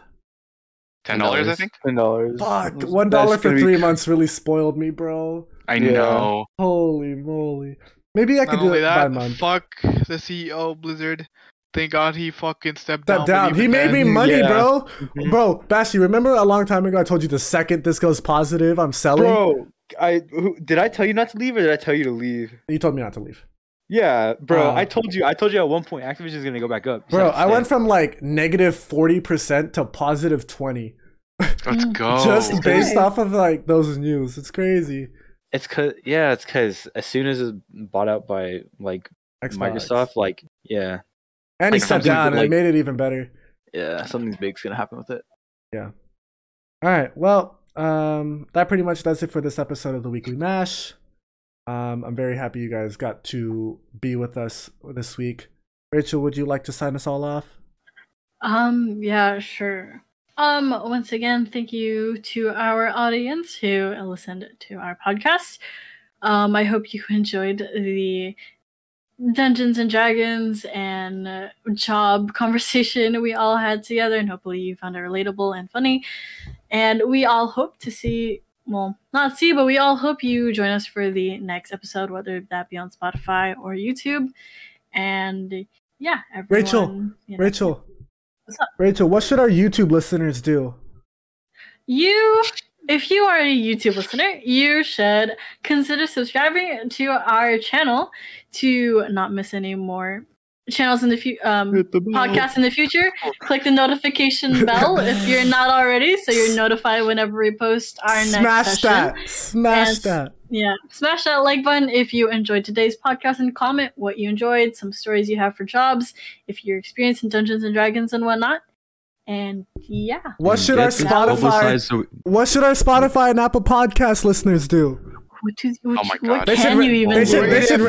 Ten dollars, I think. ten dollars. Fuck, one dollar for three months really spoiled me, bro. I Yeah. know. Holy moly! Maybe I could do only it by that, month. fuck the CEO Blizzard. Thank God he fucking stepped Step down. down. He even made me money, Yeah. bro. Mhm. Bro, Bashi, remember a long time ago I told you the second this goes positive, I'm selling. Bro, I who, did I tell you not to leave, or did I tell you to leave? You told me not to leave. Yeah, bro. Uh, I told you. I told you at one point Activision is gonna go back up. You Bro, I went from like negative forty percent to positive twenty, Let's go. just Okay. based off of like those news. It's crazy. It's cause yeah, it's cause as soon as it's bought out by like Xbox. Microsoft, like yeah, and he like, stepped something down, and like- it made it even better. yeah, something big's gonna happen with it. Yeah. All right. Well, um, that pretty much does it for this episode of the Weekly Mash. Um, I'm very happy you guys got to be with us this week. Rachel, would you like to sign us all off? Um, yeah, sure. Um, once again, thank you to our audience who listened to our podcast. Um, I hope you enjoyed the Dungeons and Dragons and uh, job conversation we all had together, and hopefully you found it relatable and funny. And we all hope to see, well, not see, but we all hope you join us for the next episode, whether that be on Spotify or YouTube. And yeah, everyone, Rachel, you know- Rachel. What's up? Rachel, what should our YouTube listeners do? You, if you are a YouTube listener, you should consider subscribing to our channel to not miss any more channels in the future, um, podcasts in the future. Click the notification bell if you're not already, so you're notified whenever we post our next Smash session. that. Smash And- that. Yeah, smash that like button if you enjoyed today's podcast and comment what you enjoyed, some stories you have for jobs, if you're experienced in Dungeons and Dragons and whatnot. And yeah, What should our Spotify so- What should our Spotify and Apple podcast listeners do? what, to, what, Oh my what God. They should can ra- you even they do? should- they should-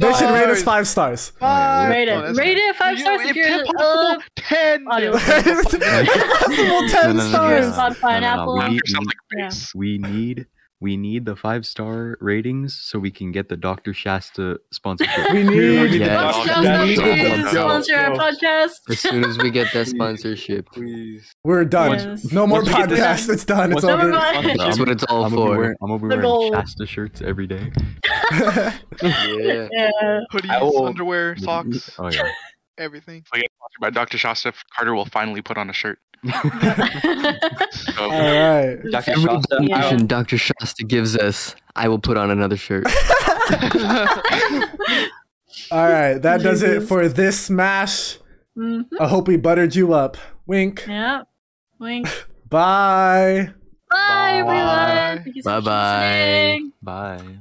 They should rate us five stars. Five. Rate Oh, it. that's Rate fine. it five You- stars if if you're possible, uh, ten. audio. Impossible ten stars. Spotify and no, no, Apple. we Knock need- yourself like a Yeah. we need we need the five star ratings so we can get the Dr. Shasta sponsorship. We need Yeah. Let's Yo, just yo, please sponsor our podcast. As soon as we get that sponsorship, Please. We're done. Yes. No more Once we get this- podcasts. It's done. It's over. that's what it's all I'm gonna for. wearing, I'm gonna The wearing goal. Shasta shirts every day. Yeah. Yeah. Hoodies, will- underwear, socks, Oh yeah. everything. If we get sponsored by Dr. Shasta, Carter will finally put on a shirt. So, All right. Dr. Every Shasta, I- donation Dr. Shasta gives us, I will put on another shirt. All right. That does it for this smash. Mhm. I hope we buttered you up. Wink. Yeah. Wink. Bye. Bye, everyone. Bye. Thank you so much for Bye-bye. Bye.